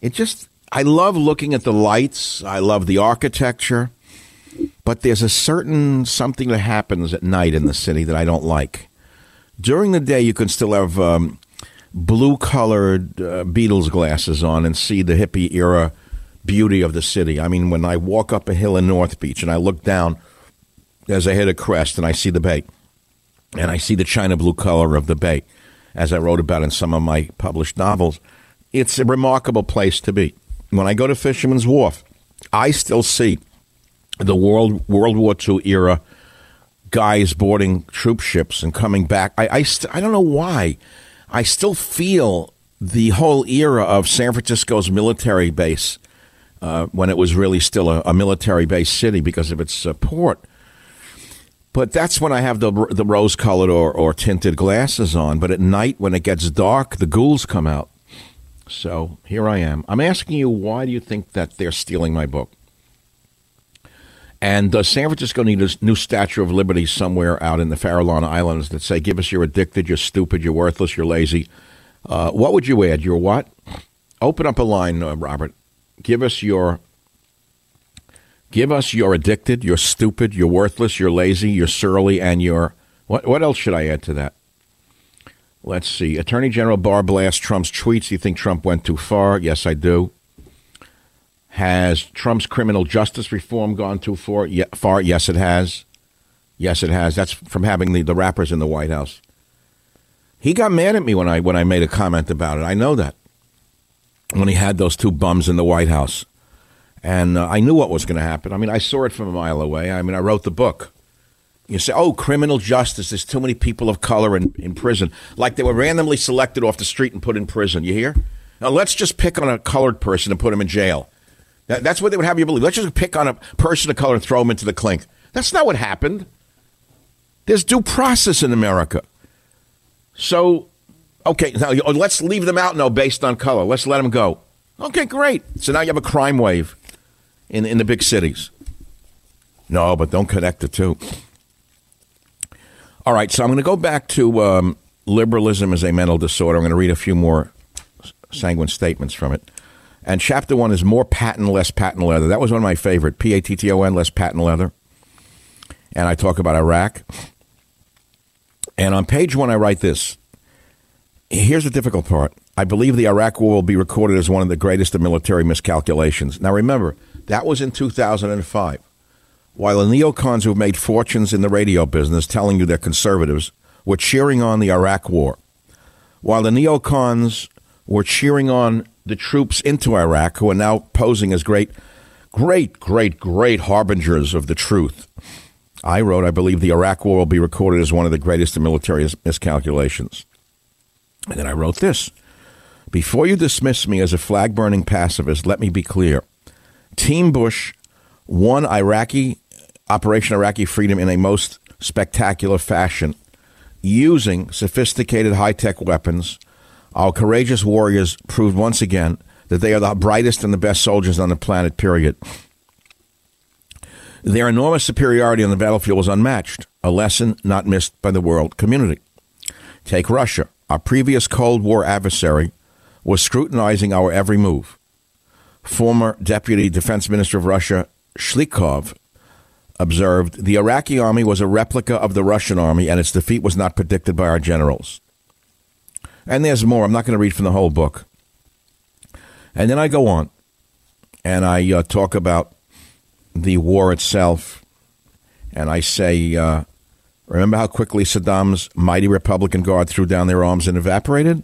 It just, I love looking at the lights. I love the architecture. But there's a certain something that happens at night in the city that I don't like. During the day, you can still have um, blue colored uh, Beatles glasses on and see the hippie era beauty of the city. I mean, when I walk up a hill in North Beach and I look down as I hit a crest and I see the bay and I see the china blue color of the bay, as I wrote about in some of my published novels, it's a remarkable place to be. When I go to Fisherman's Wharf, I still see the World World War II era guys boarding troop ships and coming back. I I, st- I don't know why. I still feel the whole era of San Francisco's military base uh, when it was really still a, a military based city because of its uh, port. But that's when I have the the rose colored or, or tinted glasses on. But at night, when it gets dark, the ghouls come out. So here I am. I'm asking you, why do you think that they're stealing my book? And does San Francisco need a new Statue of Liberty somewhere out in the Farallon Islands that say, give us you're addicted, you're stupid, you're worthless, you're lazy? Uh, what would you add? Your what? Open up a line, uh, Robert. Give us your. Give us you're addicted, you're stupid, you're worthless, you're lazy, you're surly, and you're. What, what else should I add to that? Let's see. Attorney General Barr blasts Trump's tweets. Do you think Trump went too far? Yes, I do. Has Trump's criminal justice reform gone too far? Far? Yes, it has. Yes, it has. That's from having the, the rappers in the White House. He got mad at me when I when I made a comment about it. I know that when he had those two bums in the White House, and uh, I knew what was going to happen. I mean, I saw it from a mile away. I mean, I wrote the book. You say, "Oh, criminal justice. There's too many people of color in, in prison, like they were randomly selected off the street and put in prison." You hear? Now let's just pick on a colored person and put him in jail. That, that's what they would have you believe. Let's just pick on a person of color and throw them into the clink. That's not what happened. There's due process in America. So, okay, now let's leave them out now based on color. Let's let them go. Okay, great. So now you have a crime wave in in the big cities. No, but don't connect the two. All right, so I'm going to go back to um, liberalism as a mental disorder. I'm going to read a few more sanguine statements from it. And chapter one is more Patton, less patent leather. That was one of my favorite. P A T T O N, less patent leather. And I talk about Iraq. And on page one, I write this. Here's the difficult part. I believe the Iraq War will be recorded as one of the greatest of military miscalculations. Now, remember, that was in 2005. While the neocons who have made fortunes in the radio business telling you they're conservatives were cheering on the Iraq War, while the neocons were cheering on the troops into Iraq who are now posing as great, great, great, great harbingers of the truth. I wrote, I believe the Iraq War will be recorded as one of the greatest military miscalculations. And then I wrote this Before you dismiss me as a flag burning pacifist, let me be clear. Team Bush won Iraqi Operation Iraqi Freedom in a most spectacular fashion using sophisticated high tech weapons. Our courageous warriors proved once again that they are the brightest and the best soldiers on the planet, period. Their enormous superiority on the battlefield was unmatched, a lesson not missed by the world community. Take Russia. Our previous Cold War adversary was scrutinizing our every move. Former Deputy Defense Minister of Russia, Shlykov, observed the Iraqi army was a replica of the Russian army, and its defeat was not predicted by our generals. And there's more. I'm not going to read from the whole book. And then I go on and I uh, talk about the war itself. And I say, uh, remember how quickly Saddam's mighty Republican Guard threw down their arms and evaporated?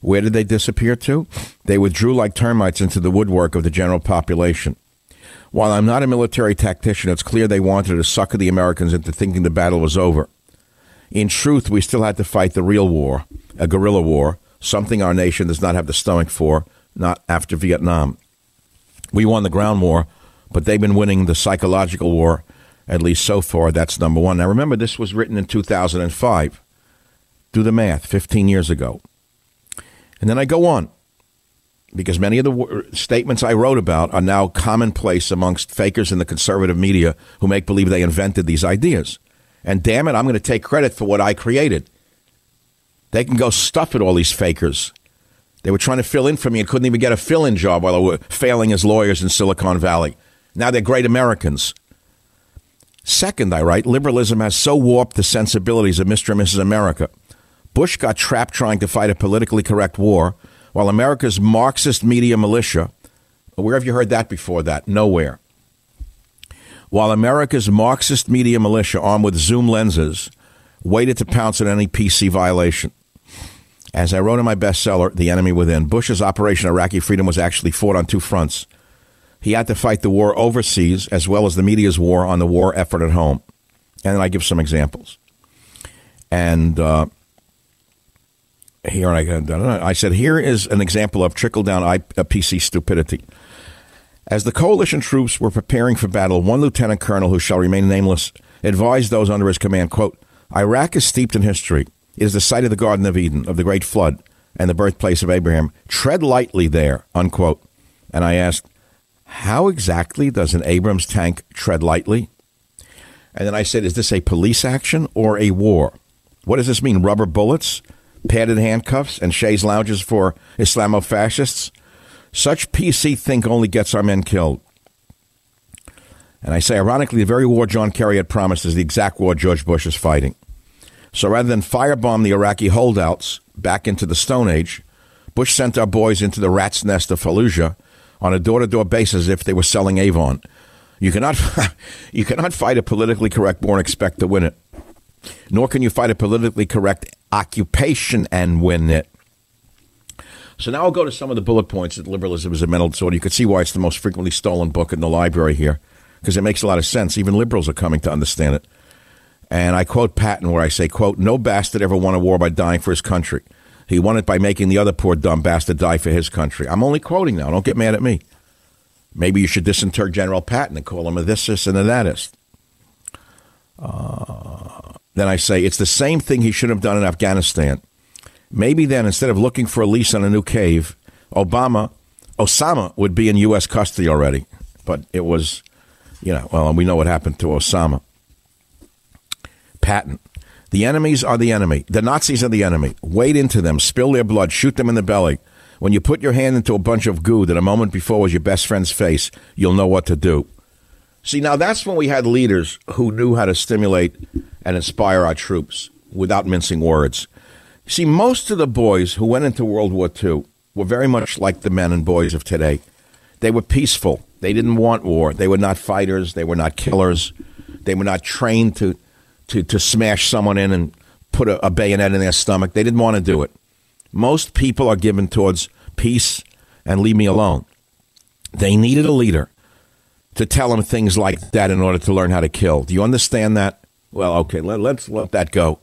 Where did they disappear to? They withdrew like termites into the woodwork of the general population. While I'm not a military tactician, it's clear they wanted to sucker the Americans into thinking the battle was over. In truth, we still had to fight the real war, a guerrilla war, something our nation does not have the stomach for, not after Vietnam. We won the ground war, but they've been winning the psychological war, at least so far. That's number one. Now, remember, this was written in 2005. Do the math, 15 years ago. And then I go on because many of the statements I wrote about are now commonplace amongst fakers in the conservative media who make believe they invented these ideas. And damn it, I'm going to take credit for what I created. They can go stuff it, all these fakers. They were trying to fill in for me and couldn't even get a fill in job while they were failing as lawyers in Silicon Valley. Now they're great Americans. Second, I write, liberalism has so warped the sensibilities of Mr. and Mrs. America. Bush got trapped trying to fight a politically correct war while America's Marxist media militia, where have you heard that before that? Nowhere. While America's Marxist media militia, armed with zoom lenses, waited to pounce on any PC violation. As I wrote in my bestseller, The Enemy Within, Bush's Operation Iraqi Freedom was actually fought on two fronts. He had to fight the war overseas as well as the media's war on the war effort at home. And I give some examples. And uh, here I, I said, here is an example of trickle down PC stupidity. As the coalition troops were preparing for battle, one lieutenant colonel, who shall remain nameless, advised those under his command, quote, Iraq is steeped in history. It is the site of the Garden of Eden, of the great flood, and the birthplace of Abraham. Tread lightly there, unquote. And I asked, how exactly does an Abrams tank tread lightly? And then I said, is this a police action or a war? What does this mean? Rubber bullets? padded handcuffs, and chaise lounges for Islamo fascists. Such PC think only gets our men killed. And I say, ironically, the very war John Kerry had promised is the exact war George Bush is fighting. So rather than firebomb the Iraqi holdouts back into the Stone Age, Bush sent our boys into the rat's nest of Fallujah on a door to door basis as if they were selling Avon. You cannot, you cannot fight a politically correct war and expect to win it. Nor can you fight a politically correct occupation and win it. So now I'll go to some of the bullet points that liberalism is a mental disorder. You can see why it's the most frequently stolen book in the library here, because it makes a lot of sense. Even liberals are coming to understand it. And I quote Patton where I say, quote, no bastard ever won a war by dying for his country. He won it by making the other poor dumb bastard die for his country. I'm only quoting now. Don't get mad at me. Maybe you should disinter General Patton and call him a this, this, and a thatist. Uh, then I say it's the same thing he should have done in Afghanistan. Maybe then, instead of looking for a lease on a new cave, Obama, Osama would be in U.S. custody already. But it was, you know, well, we know what happened to Osama. Patton. The enemies are the enemy. The Nazis are the enemy. Wade into them, spill their blood, shoot them in the belly. When you put your hand into a bunch of goo that a moment before was your best friend's face, you'll know what to do. See, now that's when we had leaders who knew how to stimulate and inspire our troops without mincing words. See, most of the boys who went into World War II were very much like the men and boys of today. They were peaceful. They didn't want war. They were not fighters. They were not killers. They were not trained to, to, to smash someone in and put a, a bayonet in their stomach. They didn't want to do it. Most people are given towards peace and leave me alone. They needed a leader to tell them things like that in order to learn how to kill. Do you understand that? Well, okay, let, let's let that go.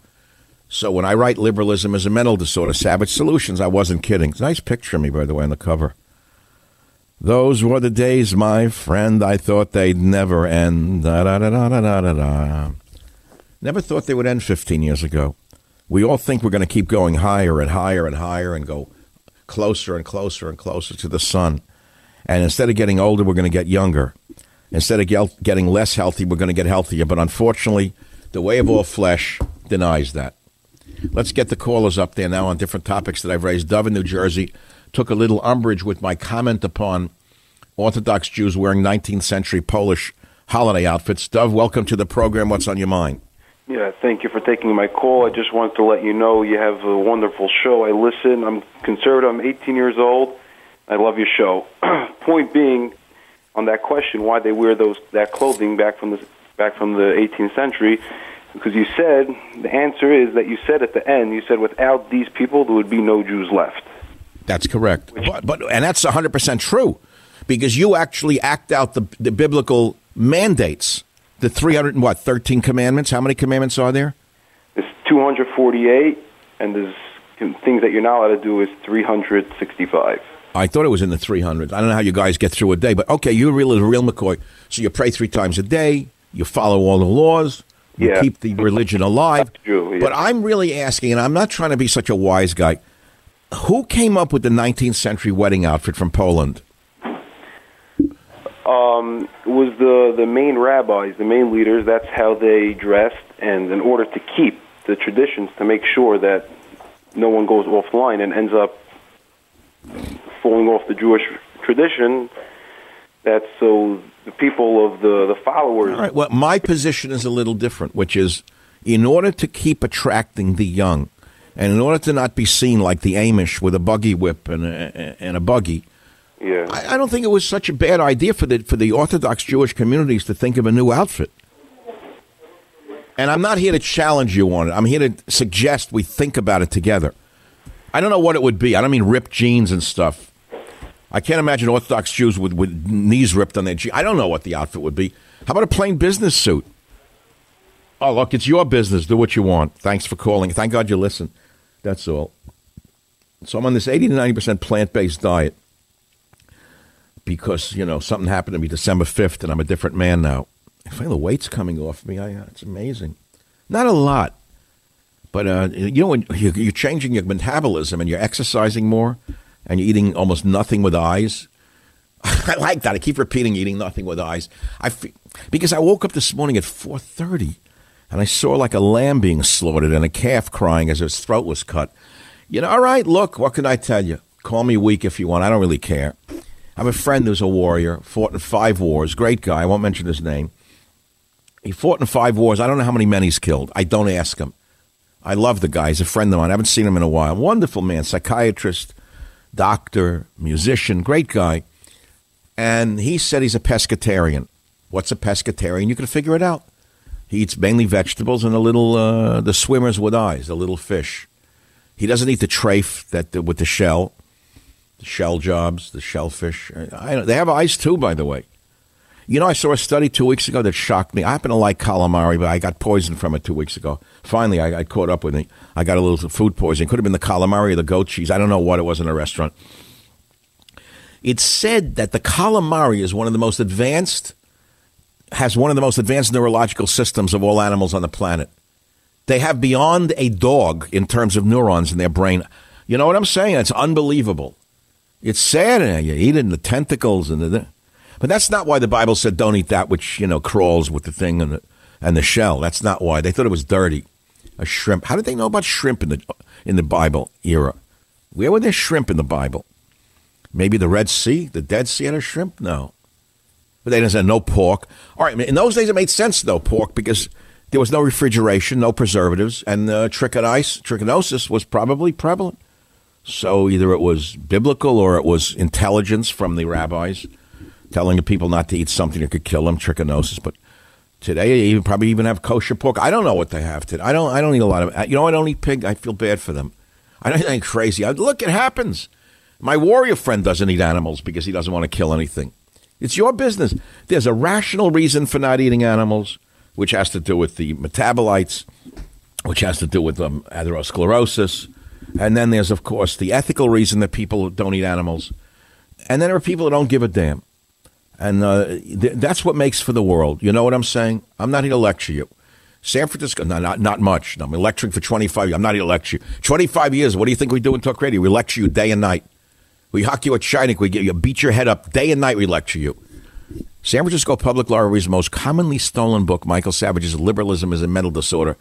So when I write liberalism as a mental disorder, Savage Solutions, I wasn't kidding. Nice picture of me, by the way, on the cover. Those were the days, my friend. I thought they'd never end. Da, da, da, da, da, da, da. Never thought they would end 15 years ago. We all think we're going to keep going higher and higher and higher and go closer and closer and closer to the sun. And instead of getting older, we're going to get younger. Instead of getting less healthy, we're going to get healthier. But unfortunately, the way of all flesh denies that. Let's get the callers up there now on different topics that I've raised. Dov in New Jersey took a little umbrage with my comment upon Orthodox Jews wearing 19th century Polish holiday outfits. Dov, welcome to the program. What's on your mind? Yeah, thank you for taking my call. I just wanted to let you know you have a wonderful show. I listen. I'm conservative. I'm 18 years old. I love your show. Point being, on that question, why they wear those that clothing back from the back from the 18th century, because you said the answer is that you said at the end you said without these people there would be no Jews left. That's correct. But, but and that's 100% true because you actually act out the, the biblical mandates. The 300 and what, 13 commandments? How many commandments are there? There's 248 and there's things that you're not allowed to do is 365. I thought it was in the 300s. I don't know how you guys get through a day, but okay, you're really real McCoy. So you pray three times a day, you follow all the laws, you yeah. keep the religion alive. True, yeah. But I'm really asking, and I'm not trying to be such a wise guy. Who came up with the 19th century wedding outfit from Poland? Um, was the the main rabbis, the main leaders. That's how they dressed, and in order to keep the traditions, to make sure that no one goes offline and ends up falling off the Jewish tradition. That's so the people of the the followers. All right. Well, my position is a little different, which is in order to keep attracting the young and in order to not be seen like the Amish with a buggy whip and a, and a buggy, yeah. I, I don't think it was such a bad idea for the for the Orthodox Jewish communities to think of a new outfit. And I'm not here to challenge you on it. I'm here to suggest we think about it together. I don't know what it would be. I don't mean ripped jeans and stuff. I can't imagine Orthodox Jews with, with knees ripped on their jeans. I don't know what the outfit would be. How about a plain business suit? Oh, look, it's your business. Do what you want. Thanks for calling. Thank God you listen. That's all. So I'm on this 80 to 90% plant based diet because, you know, something happened to me December 5th and I'm a different man now. I feel the weight's coming off me. I, it's amazing. Not a lot. But, uh, you know, when you're changing your metabolism and you're exercising more and you're eating almost nothing with eyes, I like that. I keep repeating eating nothing with eyes. I because I woke up this morning at 4.30 and I saw like a lamb being slaughtered and a calf crying as its throat was cut. You know, all right, look, what can I tell you? Call me weak if you want. I don't really care. I have a friend who's a warrior, fought in five wars, great guy. I won't mention his name. He fought in five wars. I don't know how many men he's killed. I don't ask him. I love the guy. He's a friend of mine. I haven't seen him in a while. Wonderful man, psychiatrist, doctor, musician, great guy. And he said he's a pescatarian. What's a pescatarian? You can figure it out. He eats mainly vegetables and a little uh, the swimmers with eyes, the little fish. He doesn't eat the trafe that with the shell, the shell jobs, the shellfish. I, they have eyes too, by the way. You know, I saw a study two weeks ago that shocked me. I happen to like calamari, but I got poisoned from it two weeks ago. Finally, I, I caught up with it. I got a little food poisoning. Could have been the calamari or the goat cheese. I don't know what it was in a restaurant. It's said that the calamari is one of the most advanced has one of the most advanced neurological systems of all animals on the planet. They have beyond a dog in terms of neurons in their brain. You know what I'm saying? It's unbelievable. It's sad. Eh? You eat in the tentacles and the, but that's not why the Bible said don't eat that which you know crawls with the thing and the and the shell. That's not why they thought it was dirty. A shrimp. How did they know about shrimp in the in the Bible era? Where were there shrimp in the Bible? Maybe the Red Sea, the Dead Sea had a shrimp? No. But they didn't say no pork. All right, in those days it made sense, though, pork, because there was no refrigeration, no preservatives, and uh, trichinosis was probably prevalent. So either it was biblical or it was intelligence from the rabbis telling people not to eat something that could kill them, trichinosis. But today, they even probably even have kosher pork. I don't know what they have today. I don't. I don't eat a lot of. You know, I don't eat pig. I feel bad for them. I don't think crazy. I, look, it happens. My warrior friend doesn't eat animals because he doesn't want to kill anything. It's your business. There's a rational reason for not eating animals, which has to do with the metabolites, which has to do with um, atherosclerosis. And then there's, of course, the ethical reason that people don't eat animals. And then there are people who don't give a damn. And uh, th- that's what makes for the world. You know what I'm saying? I'm not here to lecture you. San Francisco, no, not, not much. No, I'm lecturing for 25 years. I'm not here to lecture you. 25 years, what do you think we do in talk radio? We lecture you day and night. We hock you a chainik. We get you beat your head up day and night. We lecture you. San Francisco Public Library's most commonly stolen book, Michael Savage's Liberalism is a Mental Disorder.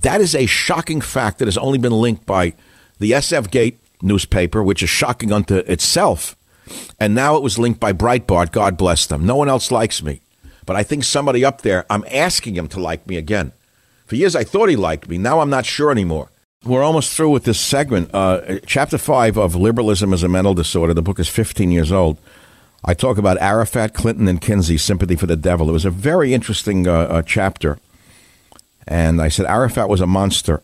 That is a shocking fact that has only been linked by the SF Gate newspaper, which is shocking unto itself. And now it was linked by Breitbart. God bless them. No one else likes me. But I think somebody up there, I'm asking him to like me again. For years, I thought he liked me. Now I'm not sure anymore. We're almost through with this segment. Uh, chapter five of Liberalism as a Mental Disorder. The book is 15 years old. I talk about Arafat, Clinton, and Kinsey, Sympathy for the Devil. It was a very interesting uh, uh, chapter. And I said Arafat was a monster.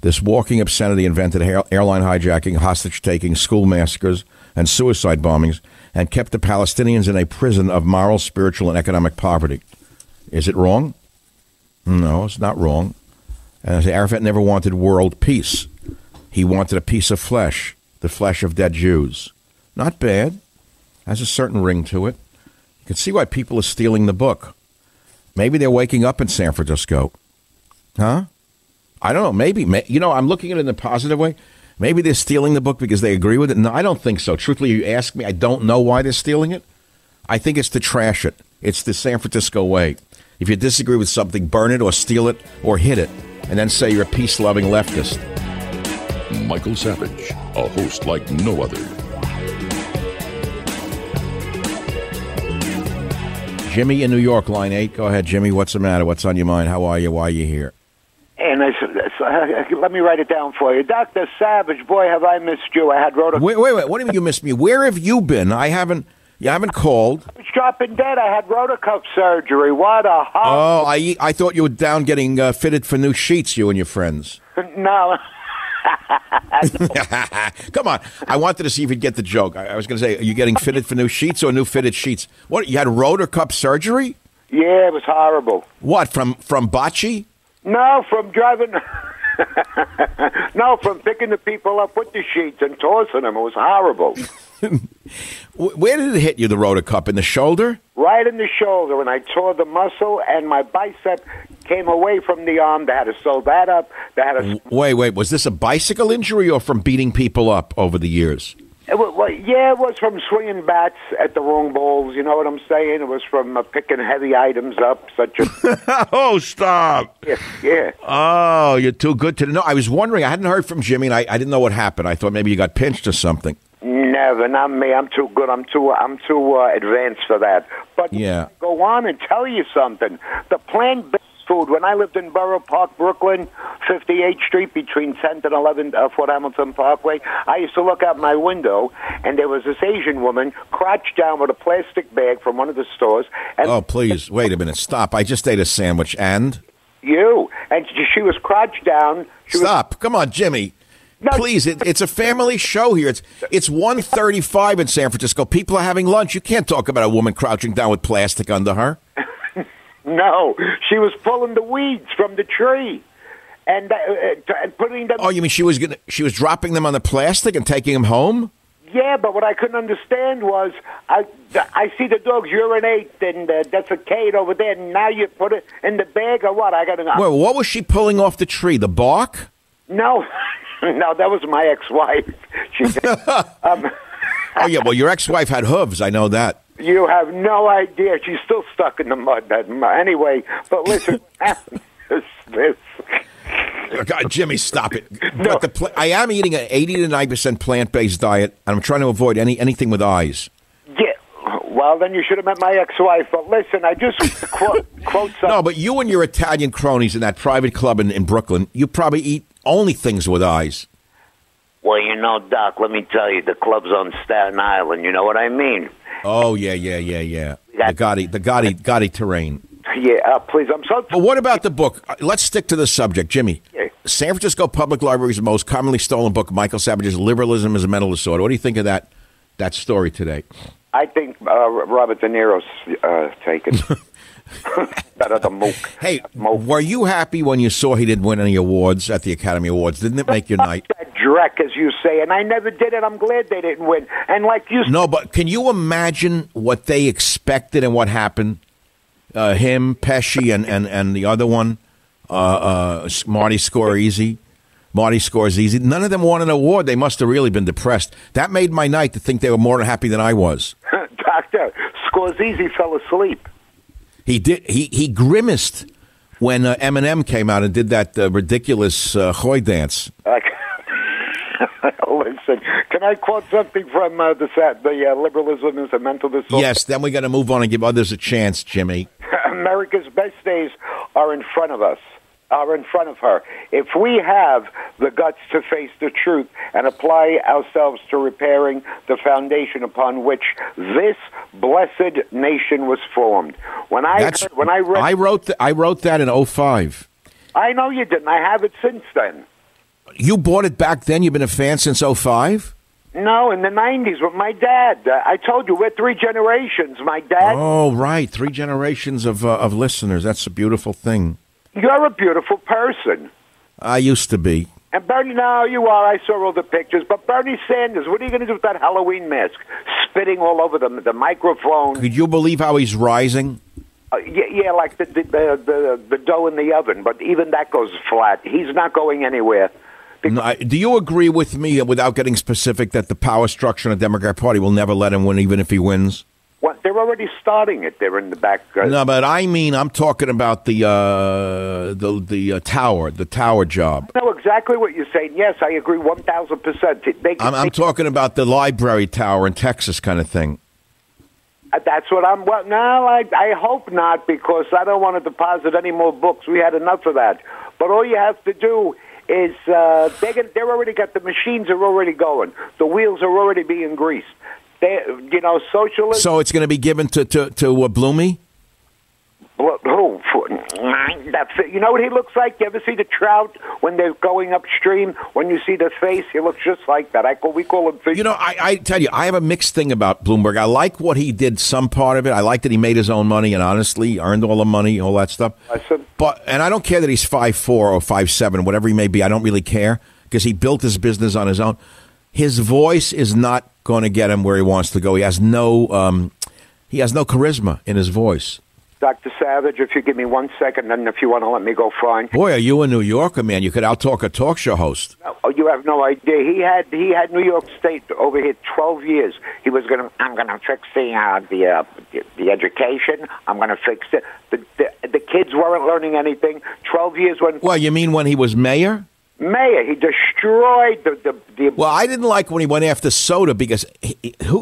This walking obscenity invented airline hijacking, hostage taking, school massacres, and suicide bombings, and kept the Palestinians in a prison of moral, spiritual, and economic poverty. Is it wrong? No, it's not wrong. And Arafat never wanted world peace. He wanted a piece of flesh, the flesh of dead Jews. Not bad. Has a certain ring to it. You can see why people are stealing the book. Maybe they're waking up in San Francisco. Huh? I don't know. Maybe. You know, I'm looking at it in a positive way. Maybe they're stealing the book because they agree with it. No, I don't think so. Truthfully, you ask me, I don't know why they're stealing it. I think it's to trash it. It's the San Francisco way. If you disagree with something, burn it or steal it or hit it, and then say you're a peace loving leftist. Michael Savage, a host like no other. Jimmy in New York, line eight. Go ahead, Jimmy. What's the matter? What's on your mind? How are you? Why are you here? And I said, let me write it down for you. Dr. Savage, boy, have I missed you. I had wrote a. Wait, wait, wait. What do you mean you missed me? Where have you been? I haven't. You haven't called. I was dropping dead. I had rotacuff surgery. What a Oh, I I thought you were down getting uh, fitted for new sheets. You and your friends. no. Come on. I wanted to see if you'd get the joke. I, I was going to say, are you getting fitted for new sheets or new fitted sheets? What? You had rotacuff surgery? Yeah, it was horrible. What from from bocce? No, from driving. no, from picking the people up with the sheets and tossing them. It was horrible. Where did it hit you, the rotacuff? In the shoulder? Right in the shoulder, and I tore the muscle, and my bicep came away from the arm. They had to sew that up. They had to. Wait, wait. Was this a bicycle injury or from beating people up over the years? It was, well, yeah, it was from swinging bats at the wrong balls. You know what I'm saying? It was from uh, picking heavy items up, such as. oh, stop! Yeah, yeah. Oh, you're too good to know. I was wondering. I hadn't heard from Jimmy, and I, I didn't know what happened. I thought maybe you got pinched or something. Never, not me. I'm too good. I'm too. I'm too uh, advanced for that. But yeah, go on and tell you something. The plant food. When I lived in Borough Park, Brooklyn, 58th Street between 10th and 11th uh, Fort Hamilton Parkway, I used to look out my window, and there was this Asian woman crouched down with a plastic bag from one of the stores. And oh, please, wait a minute. Stop. I just ate a sandwich, and? You. And she was crouched down. She Stop. Was- Come on, Jimmy. No, Please, it, it's a family show here. It's it's one thirty-five in San Francisco. People are having lunch. You can't talk about a woman crouching down with plastic under her. No, she was pulling the weeds from the tree and, uh, uh and putting them. Oh, you mean she was gonna, she was dropping them on the plastic and taking them home? Yeah, but what I couldn't understand was I I see the dogs urinate and uh, defecate over there. And now you put it in the bag or what? I got to. Know. Well, what was she pulling off the tree? The bark? No, no, that was my ex-wife. She. um, oh yeah, well your ex-wife had hooves. I know that. You have no idea. She's still stuck in the mud. That anyway. But listen, this, this uh, God, Jimmy, stop it. No. But the pl- I am eating an 80 to 90% plant based diet, and I'm trying to avoid any anything with eyes. Yeah. Well, then you should have met my ex-wife. But listen, I just quote, quote something. No, but you and your Italian cronies in that private club in, in Brooklyn, you probably eat only things with eyes. Well, you know, Doc, let me tell you, the club's on Staten Island. You know what I mean? Oh, yeah, yeah, yeah, yeah. The Gotti, the Gotti, Gotti terrain. Yeah, uh, please, I'm so. But what about the book? Uh, Let's stick to the subject, Jimmy. Yeah. San Francisco Public Library's most commonly stolen book, Michael Savage's "Liberalism is a Mental Disorder." What do you think of that that story today? I think uh, Robert De Niro's uh, taken. Better mook. Hey, were you happy when you saw he didn't win any awards at the Academy Awards? Didn't it make your night? That dreck, as you say, and I never did it. I'm glad they didn't win. And like you, No, but can you imagine what they expected and what happened? Uh, him, Pesci, and, and, and the other one, uh, uh, Marty Scorsese. Marty Scorsese. None of them won an award. They must have really been depressed. That made my night to think they were more happy than I was. Doctor Scorsese fell asleep. He did. He he grimaced when uh, Eminem came out and did that uh, ridiculous uh, Hoy dance. Listen, can I quote something from uh, the set? The uh, liberalism is a mental disorder. Yes. Then we got to move on and give others a chance, Jimmy. America's best days are in front of us, are in front of her. If we have the guts to face the truth and apply ourselves to repairing the foundation upon which this blessed nation was formed. When I That's heard, when I read, I wrote th- I wrote that in 05. I know you didn't. I have it since then. You bought it back then. You've been a fan since 05? No, in the '90s with my dad. Uh, I told you we're three generations. My dad. Oh, right. Three generations of uh, of listeners. That's a beautiful thing. You're a beautiful person. I used to be. And Bernie, now you are. I saw all the pictures. But Bernie Sanders, what are you going to do with that Halloween mask? Spitting all over the the microphone. Could you believe how he's rising? Uh, yeah, yeah, like the the, the the the dough in the oven. But even that goes flat. He's not going anywhere. No, I- do you agree with me, without getting specific, that the power structure in the Democrat Party will never let him win, even if he wins? They're already starting it. They're in the back. Uh, No, but I mean, I'm talking about the uh, the the uh, tower, the tower job. Know exactly what you're saying. Yes, I agree one thousand percent. I'm, I'm talking about the library tower in Texas, kind of thing. Uh, That's what I'm. Well, no, I, I hope not because I don't want to deposit any more books. We had enough of that. But all you have to do is uh, they get, they're already got the machines are already going. The wheels are already being greased. They, you know. So it's going to be given to to to uh, Bloomy. Who? That's it. You know what he looks like? You ever see the trout when they're going upstream? When you see the face, he looks just like that. I call we call him fish. You know, I, I tell you, I have a mixed thing about Bloomberg. I like what he did, some part of it. I like that he made his own money and honestly earned all the money, all that stuff. But and I don't care that he's five four or five seven, whatever he may be. I don't really care because he built his business on his own. His voice is not going to get him where he wants to go. He has no, um, he has no charisma in his voice. Dr. Savage, if you give me one second, and if you want to let me go, fine. Boy, are you a New Yorker, man? You could outtalk a talk show host. Oh, you have no idea. He had he had New York State over here twelve years. He was gonna. I'm gonna fix the uh, the, uh, the the education. I'm gonna fix it. The, the the kids weren't learning anything. Twelve years when Well, you mean when he was mayor? Mayor he destroyed the the, the Well, I didn't like when he went after soda because he,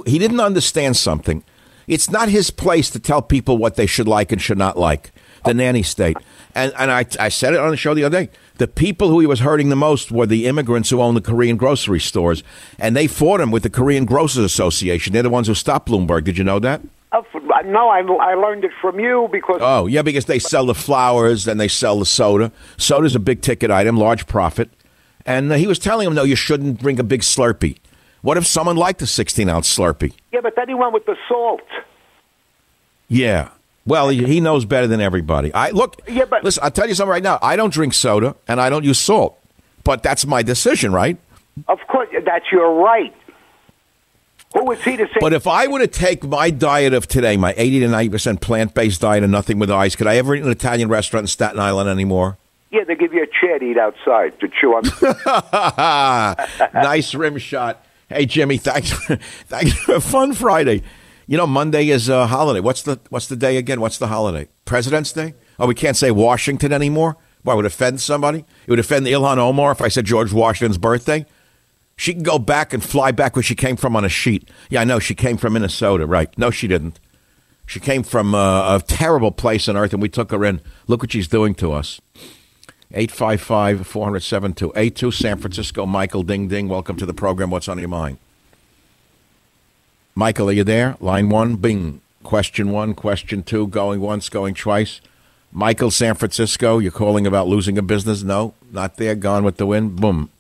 he, didn't understand something. It's not his place to tell people what they should like and should not like. The nanny state. And, and I, I said it on the show the other day. The people who he was hurting the most were the immigrants who own the Korean grocery stores. And they fought him with the Korean Grocers Association. They're the ones who stopped Bloomberg. Did you know that? Uh, no, I I learned it from you because Oh, yeah, because they sell the flowers and they sell the soda. Soda's a big ticket item, large profit. And uh, he was telling him, no, you shouldn't drink a big Slurpee. What if someone liked a 16 ounce Slurpee? yeah, but then he went with the salt. Yeah. Well, he he knows better than everybody. I look. Yeah, but- listen, I'll tell you something right now. I don't drink soda and I don't use salt, but that's my decision, right? Of course, that's your right. Who is he to say? But if I were to take my diet of today, my eighty to ninety percent plant based diet and nothing with ice, could I ever eat in an Italian restaurant in Staten Island anymore? yeah, they give you a chair to eat outside to chew on. nice rim shot. Hey Jimmy, thanks. Thank you for a fun Friday. You know, Monday is a holiday. What's the What's the day again? What's the holiday? President's Day. Oh, we can't say Washington anymore. Why would offend somebody? It would offend Ilhan Omar if I said George Washington's birthday. She can go back and fly back where she came from on a sheet. Yeah, I know she came from Minnesota, right? No, she didn't. She came from uh, a terrible place on earth, and we took her in. Look what she's doing to us. 855 400 7282, San Francisco. Michael Ding Ding, welcome to the program. What's on your mind? Michael, are you there? Line one, bing. Question one, question two, going once, going twice. Michael, San Francisco, you're calling about losing a business? No, not there. Gone with the wind. Boom.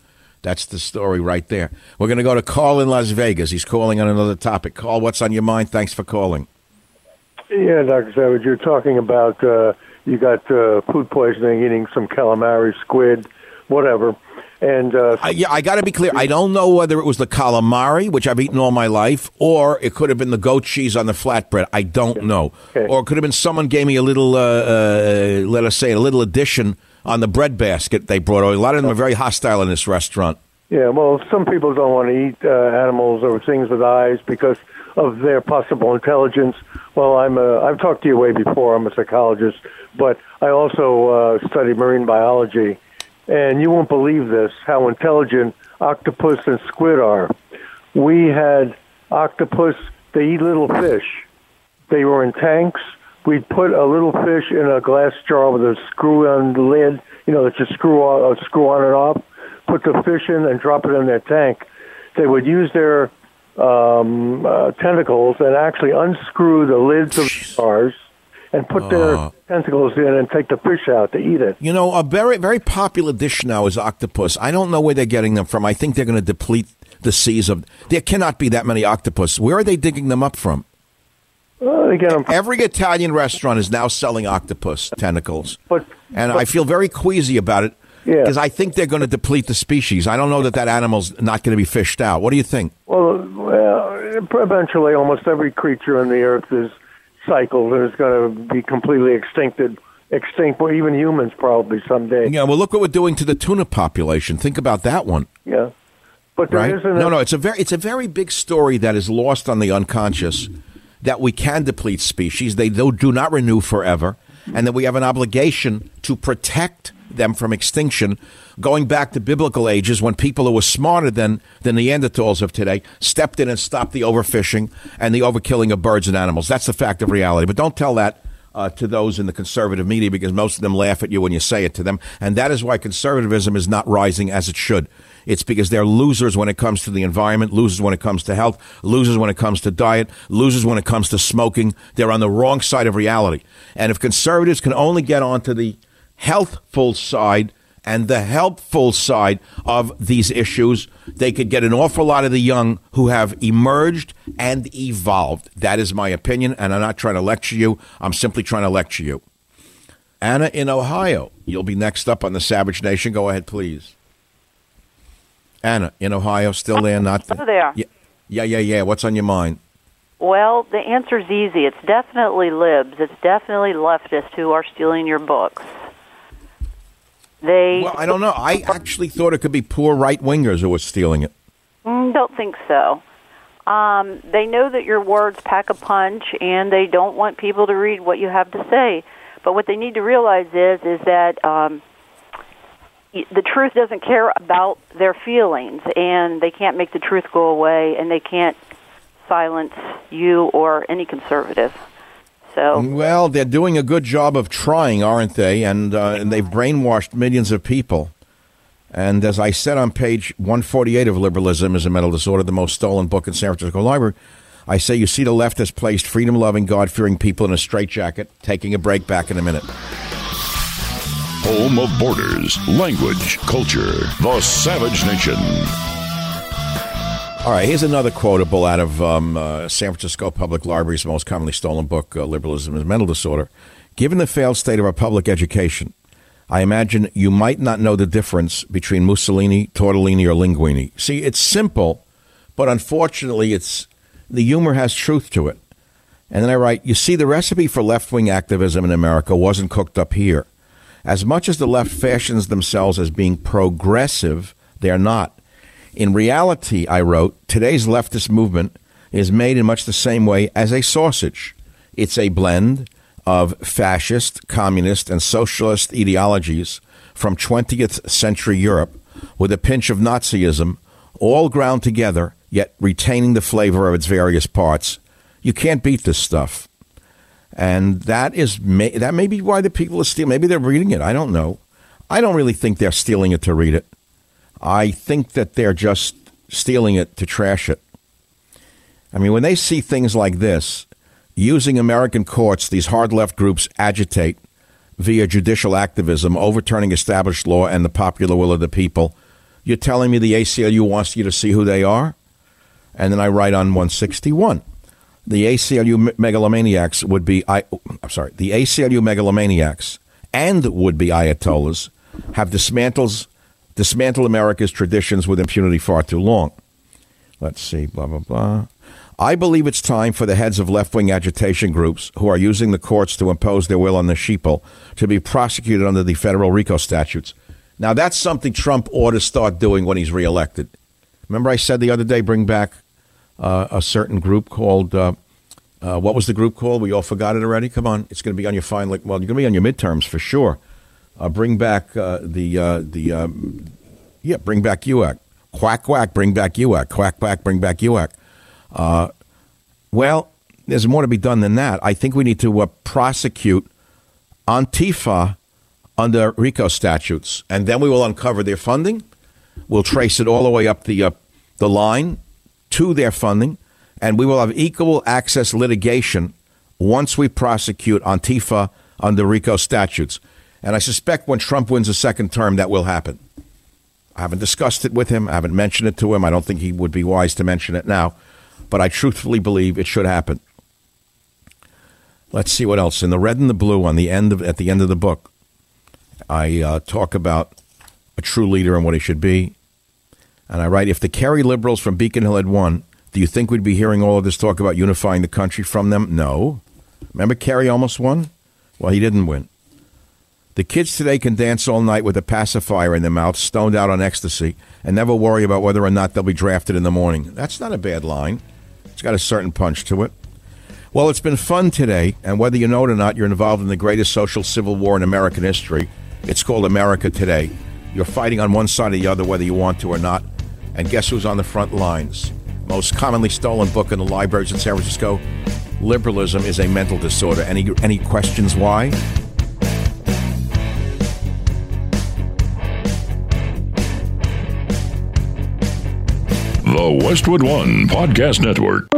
That's the story right there. We're going to go to Carl in Las Vegas. He's calling on another topic. Carl, what's on your mind? Thanks for calling. Yeah, Dr. Savage, you're talking about uh, you got uh, food poisoning, eating some calamari, squid, whatever. And uh, uh, yeah, I got to be clear. I don't know whether it was the calamari, which I've eaten all my life, or it could have been the goat cheese on the flatbread. I don't know. Okay. Or it could have been someone gave me a little, uh, uh, let us say, a little addition on the bread basket they brought. A lot of them are very hostile in this restaurant. Yeah, well, some people don't want to eat uh, animals or things with eyes because of their possible intelligence. Well, I'm a, I've talked to you way before. I'm a psychologist, but I also uh, study marine biology, and you won't believe this how intelligent octopus and squid are. We had octopus. They eat little fish. They were in tanks. We'd put a little fish in a glass jar with a screw on the lid. You know, that you screw on, uh, screw on and off. Put the fish in and drop it in their tank. They would use their um, uh, tentacles and actually unscrew the lids of the jars and put their tentacles in and take the fish out to eat it. You know, a very very popular dish now is octopus. I don't know where they're getting them from. I think they're going to deplete the seas of. There cannot be that many octopus. Where are they digging them up from? Well, 'em- Every Italian restaurant is now selling octopus tentacles, but and I feel very queasy about it Yeah. because I think they're going to deplete the species. I don't know that that animal's not going to be fished out. What do you think? Well, well, eventually, almost every creature on the earth is cycled and is going to be completely extincted, extinct. Well, even humans probably someday. Yeah, well, look what we're doing to the tuna population. Think about that one. Yeah, but there right? isn't a- No, no, it's a very it's a very big story that is lost on the unconscious that we can deplete species. They do, not renew forever, and that we have an obligation to protect them from extinction. Going back to biblical ages, when people who were smarter than the Neanderthals of today stepped in and stopped the overfishing and the overkilling of birds and animals. That's the fact of reality. But don't tell that uh, to those in the conservative media because most of them laugh at you when you say it to them. And that is why conservatism is not rising as it should. It's because they're losers when it comes to the environment, losers when it comes to health, losers when it comes to diet, losers when it comes to smoking. They're on the wrong side of reality. And if conservatives can only get onto the healthful side and the helpful side of these issues, they could get an awful lot of the young who have emerged and evolved. That is my opinion, and I'm not trying to lecture you. I'm simply trying to lecture you. Anna in Ohio, you'll be next up on the Savage Nation. Go ahead, please. Anna in Ohio, still there? Not there. Yeah, yeah, yeah, yeah. What's on your mind? Well, the answer's easy. It's definitely libs. It's definitely leftists who are stealing your books. They Well, I don't know. I actually thought it could be poor right wingers who were stealing it. Mm, don't think so. Um, they know that your words pack a punch, and they don't want people to read what you have to say. But what they need to realize is is that um, the truth doesn't care about their feelings, and they can't make the truth go away, and they can't silence you or any conservative. So Well, they're doing a good job of trying, aren't they? And, uh, and they've brainwashed millions of people. And as I said on page 148 of Liberalism is a Mental Disorder, the most stolen book in San Francisco Library, I say you see the left has placed freedom loving, God fearing people in a straitjacket. Taking a break back in a minute. Home of borders, language, culture. The Savage Nation. All right, here's another quotable out of um, uh, San Francisco Public Library's most commonly stolen book, uh, Liberalism is Mental Disorder. Given the failed state of our public education, I imagine you might not know the difference between Mussolini, tortellini, or linguini. See, it's simple, but unfortunately, it's the humor has truth to it. And then I write, you see, the recipe for left wing activism in America wasn't cooked up here. As much as the left fashions themselves as being progressive, they're not. In reality, I wrote, today's leftist movement is made in much the same way as a sausage. It's a blend of fascist, communist, and socialist ideologies from 20th century Europe with a pinch of Nazism, all ground together, yet retaining the flavor of its various parts. You can't beat this stuff. And that is may, that may be why the people are stealing. Maybe they're reading it. I don't know. I don't really think they're stealing it to read it. I think that they're just stealing it to trash it. I mean, when they see things like this, using American courts, these hard left groups agitate via judicial activism, overturning established law and the popular will of the people. You're telling me the ACLU wants you to see who they are? And then I write on 161. The ACLU megalomaniacs would be, I, I'm sorry, the ACLU megalomaniacs and would be ayatollahs have dismantled, dismantled America's traditions with impunity far too long. Let's see, blah, blah, blah. I believe it's time for the heads of left wing agitation groups who are using the courts to impose their will on the sheeple to be prosecuted under the federal RICO statutes. Now, that's something Trump ought to start doing when he's reelected. Remember, I said the other day, bring back a certain group called, uh, uh, what was the group called? We all forgot it already. Come on, it's going to be on your final, well, you're going to be on your midterms for sure. Uh, bring back uh, the, uh, the um, yeah, bring back HUAC. Quack, quack, bring back HUAC. Quack, quack, bring back HUAC. Uh, well, there's more to be done than that. I think we need to uh, prosecute Antifa under RICO statutes, and then we will uncover their funding. We'll trace it all the way up the uh, the line to their funding, and we will have equal access litigation once we prosecute Antifa under RICO statutes. And I suspect when Trump wins a second term, that will happen. I haven't discussed it with him. I haven't mentioned it to him. I don't think he would be wise to mention it now but I truthfully believe it should happen. Let's see what else. In the red and the blue, on the end of at the end of the book, I uh, talk about a true leader and what he should be. And I write, if the Kerry liberals from Beacon Hill had won, do you think we'd be hearing all of this talk about unifying the country from them? No. Remember Kerry almost won? Well, he didn't win. The kids today can dance all night with a pacifier in their mouth, stoned out on ecstasy, and never worry about whether or not they'll be drafted in the morning. That's not a bad line. It's got a certain punch to it. Well, it's been fun today, and whether you know it or not, you're involved in the greatest social civil war in American history. It's called America Today. You're fighting on one side or the other, whether you want to or not. And guess who's on the front lines? Most commonly stolen book in the libraries in San Francisco Liberalism is a mental disorder. Any, any questions why? The Westwood One Podcast Network.